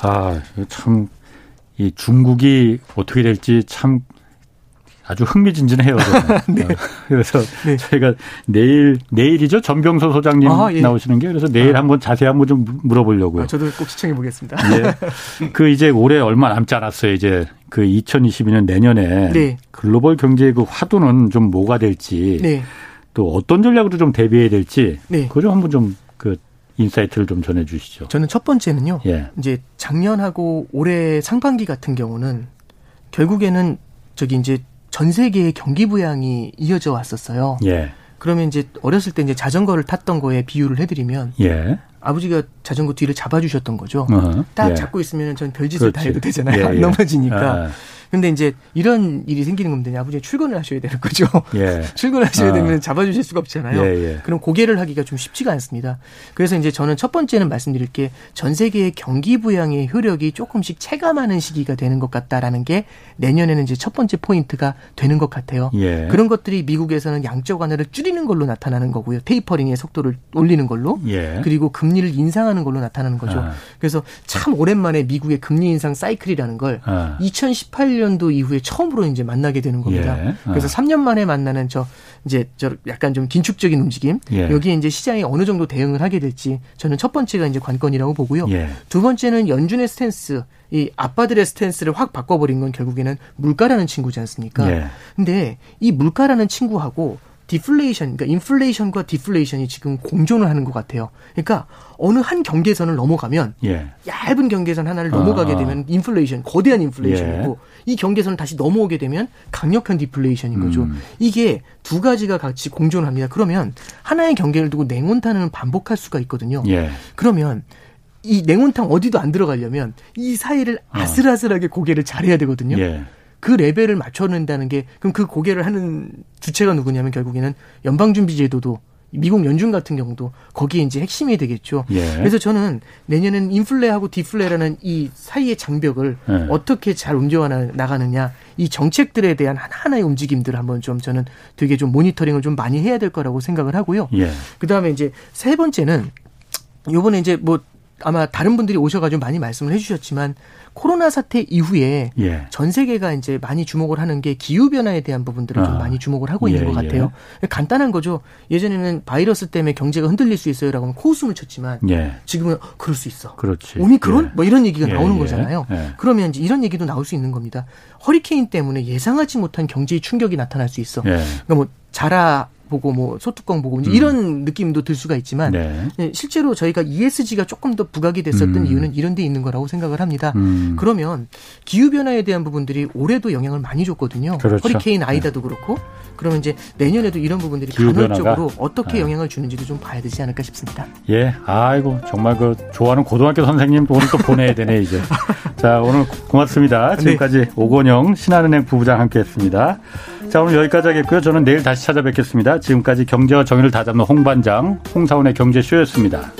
아, 참, 이 중국이 어떻게 될지 참 아주 흥미진진해요. 네. 그래서 네. 저희가 내일 내일이죠 전병서 소장님 아, 예. 나오시는 게 그래서 내일 아. 한번 자세히 한번 좀 물어보려고요. 아, 저도 꼭 시청해 보겠습니다. 예. 그 이제 올해 얼마 남지 않았어요. 이제 그 2022년 내년에 네. 글로벌 경제의 그 화두는 좀 뭐가 될지 네. 또 어떤 전략으로 좀 대비해야 될지 네. 그거 좀 한번 좀 그 insight를 좀 전해 주시죠. 저는 첫 번째는요. 예. 이제 작년하고 올해 상반기 같은 경우는 결국에는 저기 이제 전 세계의 경기 부양이 이어져 왔었어요. 예. 그러면 이제 어렸을 때 이제 자전거를 탔던 거에 비유를 해드리면 예. 아버지가 자전거 뒤를 잡아주셨던 거죠. 어허. 딱 예. 잡고 있으면 전 별짓을 그렇지. 다 해도 되잖아요. 예, 안 예. 넘어지니까. 아. 근데 이제 이런 일이 생기는 겁니다. 아버지 출근을 하셔야 되는 거죠. 예. 출근을 하셔야 아. 되면 잡아주실 수가 없잖아요. 예, 예. 그럼 고개를 하기가 좀 쉽지가 않습니다. 그래서 이제 저는 첫 번째는 말씀드릴 게 전 세계의 경기 부양의 효력이 조금씩 체감하는 시기가 되는 것 같다라는 게 내년에는 이제 첫 번째 포인트가 되는 것 같아요. 예. 그런 것들이 미국에서는 양적 완화를 줄이는 걸로 나타나는 거고요. 테이퍼링의 속도를 올리는 걸로. 예. 그리고 금리를 인상하는 걸로 나타나는 거죠. 아. 그래서 참 오랜만에 미국의 금리 인상 사이클이라는 걸 아. 2018년 2011년도 이후에 처음으로 이제 만나게 되는 겁니다. 예. 아. 그래서 3년 만에 만나는 저 이제 저 약간 좀 긴축적인 움직임 예. 여기에 이제 시장이 어느 정도 대응을 하게 될지 저는 첫 번째가 이제 관건이라고 보고요. 예. 두 번째는 연준의 스탠스 이 아빠들의 스탠스를 확 바꿔버린 건 결국에는 물가라는 친구지 않습니까? 예. 근데 이 물가라는 친구하고 디플레이션, 그러니까 인플레이션과 디플레이션이 지금 공존을 하는 것 같아요. 그러니까 어느 한 경계선을 넘어가면 예. 얇은 경계선 하나를 넘어가게 아. 되면 인플레이션, 거대한 인플레이션이고 예. 이 경계선을 다시 넘어오게 되면 강력한 디플레이션인 거죠. 음. 이게 두 가지가 같이 공존합니다. 그러면 하나의 경계를 두고 냉온탄을 반복할 수가 있거든요. 예. 그러면 이 냉온탕 어디도 안 들어가려면 이 사이를 어. 아슬아슬하게 고개를 잘해야 되거든요. 예. 그 레벨을 맞춰낸다는 게 그럼 그 고개를 하는 주체가 누구냐면 결국에는 연방준비제도도 미국 연준 같은 경우도 거기에 이제 핵심이 되겠죠. 예. 그래서 저는 내년엔 인플레하고 디플레라는 이 사이의 장벽을 예. 어떻게 잘 옮겨 나가느냐 이 정책들에 대한 하나하나의 움직임들을 한번 좀 저는 되게 좀 모니터링을 좀 많이 해야 될 거라고 생각을 하고요. 예. 그 다음에 이제 세 번째는 요번에 이제 뭐 아마 다른 분들이 오셔가지고 많이 말씀을 해주셨지만 코로나 사태 이후에 예. 전 세계가 이제 많이 주목을 하는 게 기후 변화에 대한 부분들을 아. 좀 많이 주목을 하고 있는 예, 것 같아요. 예. 간단한 거죠. 예전에는 바이러스 때문에 경제가 흔들릴 수 있어요라고 하면 코웃음을 쳤지만 예. 지금은 그럴 수 있어. 그렇지. 오미크론 예. 뭐 이런 얘기가 나오는 거잖아요. 그러면 이제 이런 얘기도 나올 수 있는 겁니다. 허리케인 때문에 예상하지 못한 경제의 충격이 나타날 수 있어. 그러니까 뭐 자라 보고 뭐 소뚜껑 보고 음. 이런 느낌도 들 수가 있지만 네. 예, 실제로 저희가 ESG가 조금 더 부각이 됐었던 음. 이유는 이런 데 있는 거라고 생각을 합니다. 음. 그러면 기후 변화에 대한 부분들이 올해도 영향을 많이 줬거든요. 그렇죠. 허리케인 네. 아이다도 네. 그렇고 그러면 이제 내년에도 이런 부분들이 간헐적으로 어떻게 네. 영향을 주는지도 좀 봐야 되지 않을까 싶습니다. 예. 아이고 정말 그 좋아하는 고등학교 선생님 오늘 또 보내야 되네 이제. 자 오늘 고맙습니다. 네. 지금까지 네. 오건영 신한은행 부부장 함께 했습니다. 자, 오늘 여기까지 하겠고요. 저는 내일 다시 찾아뵙겠습니다. 지금까지 경제와 정의를 다잡는 홍반장, 홍사원의 경제쇼였습니다.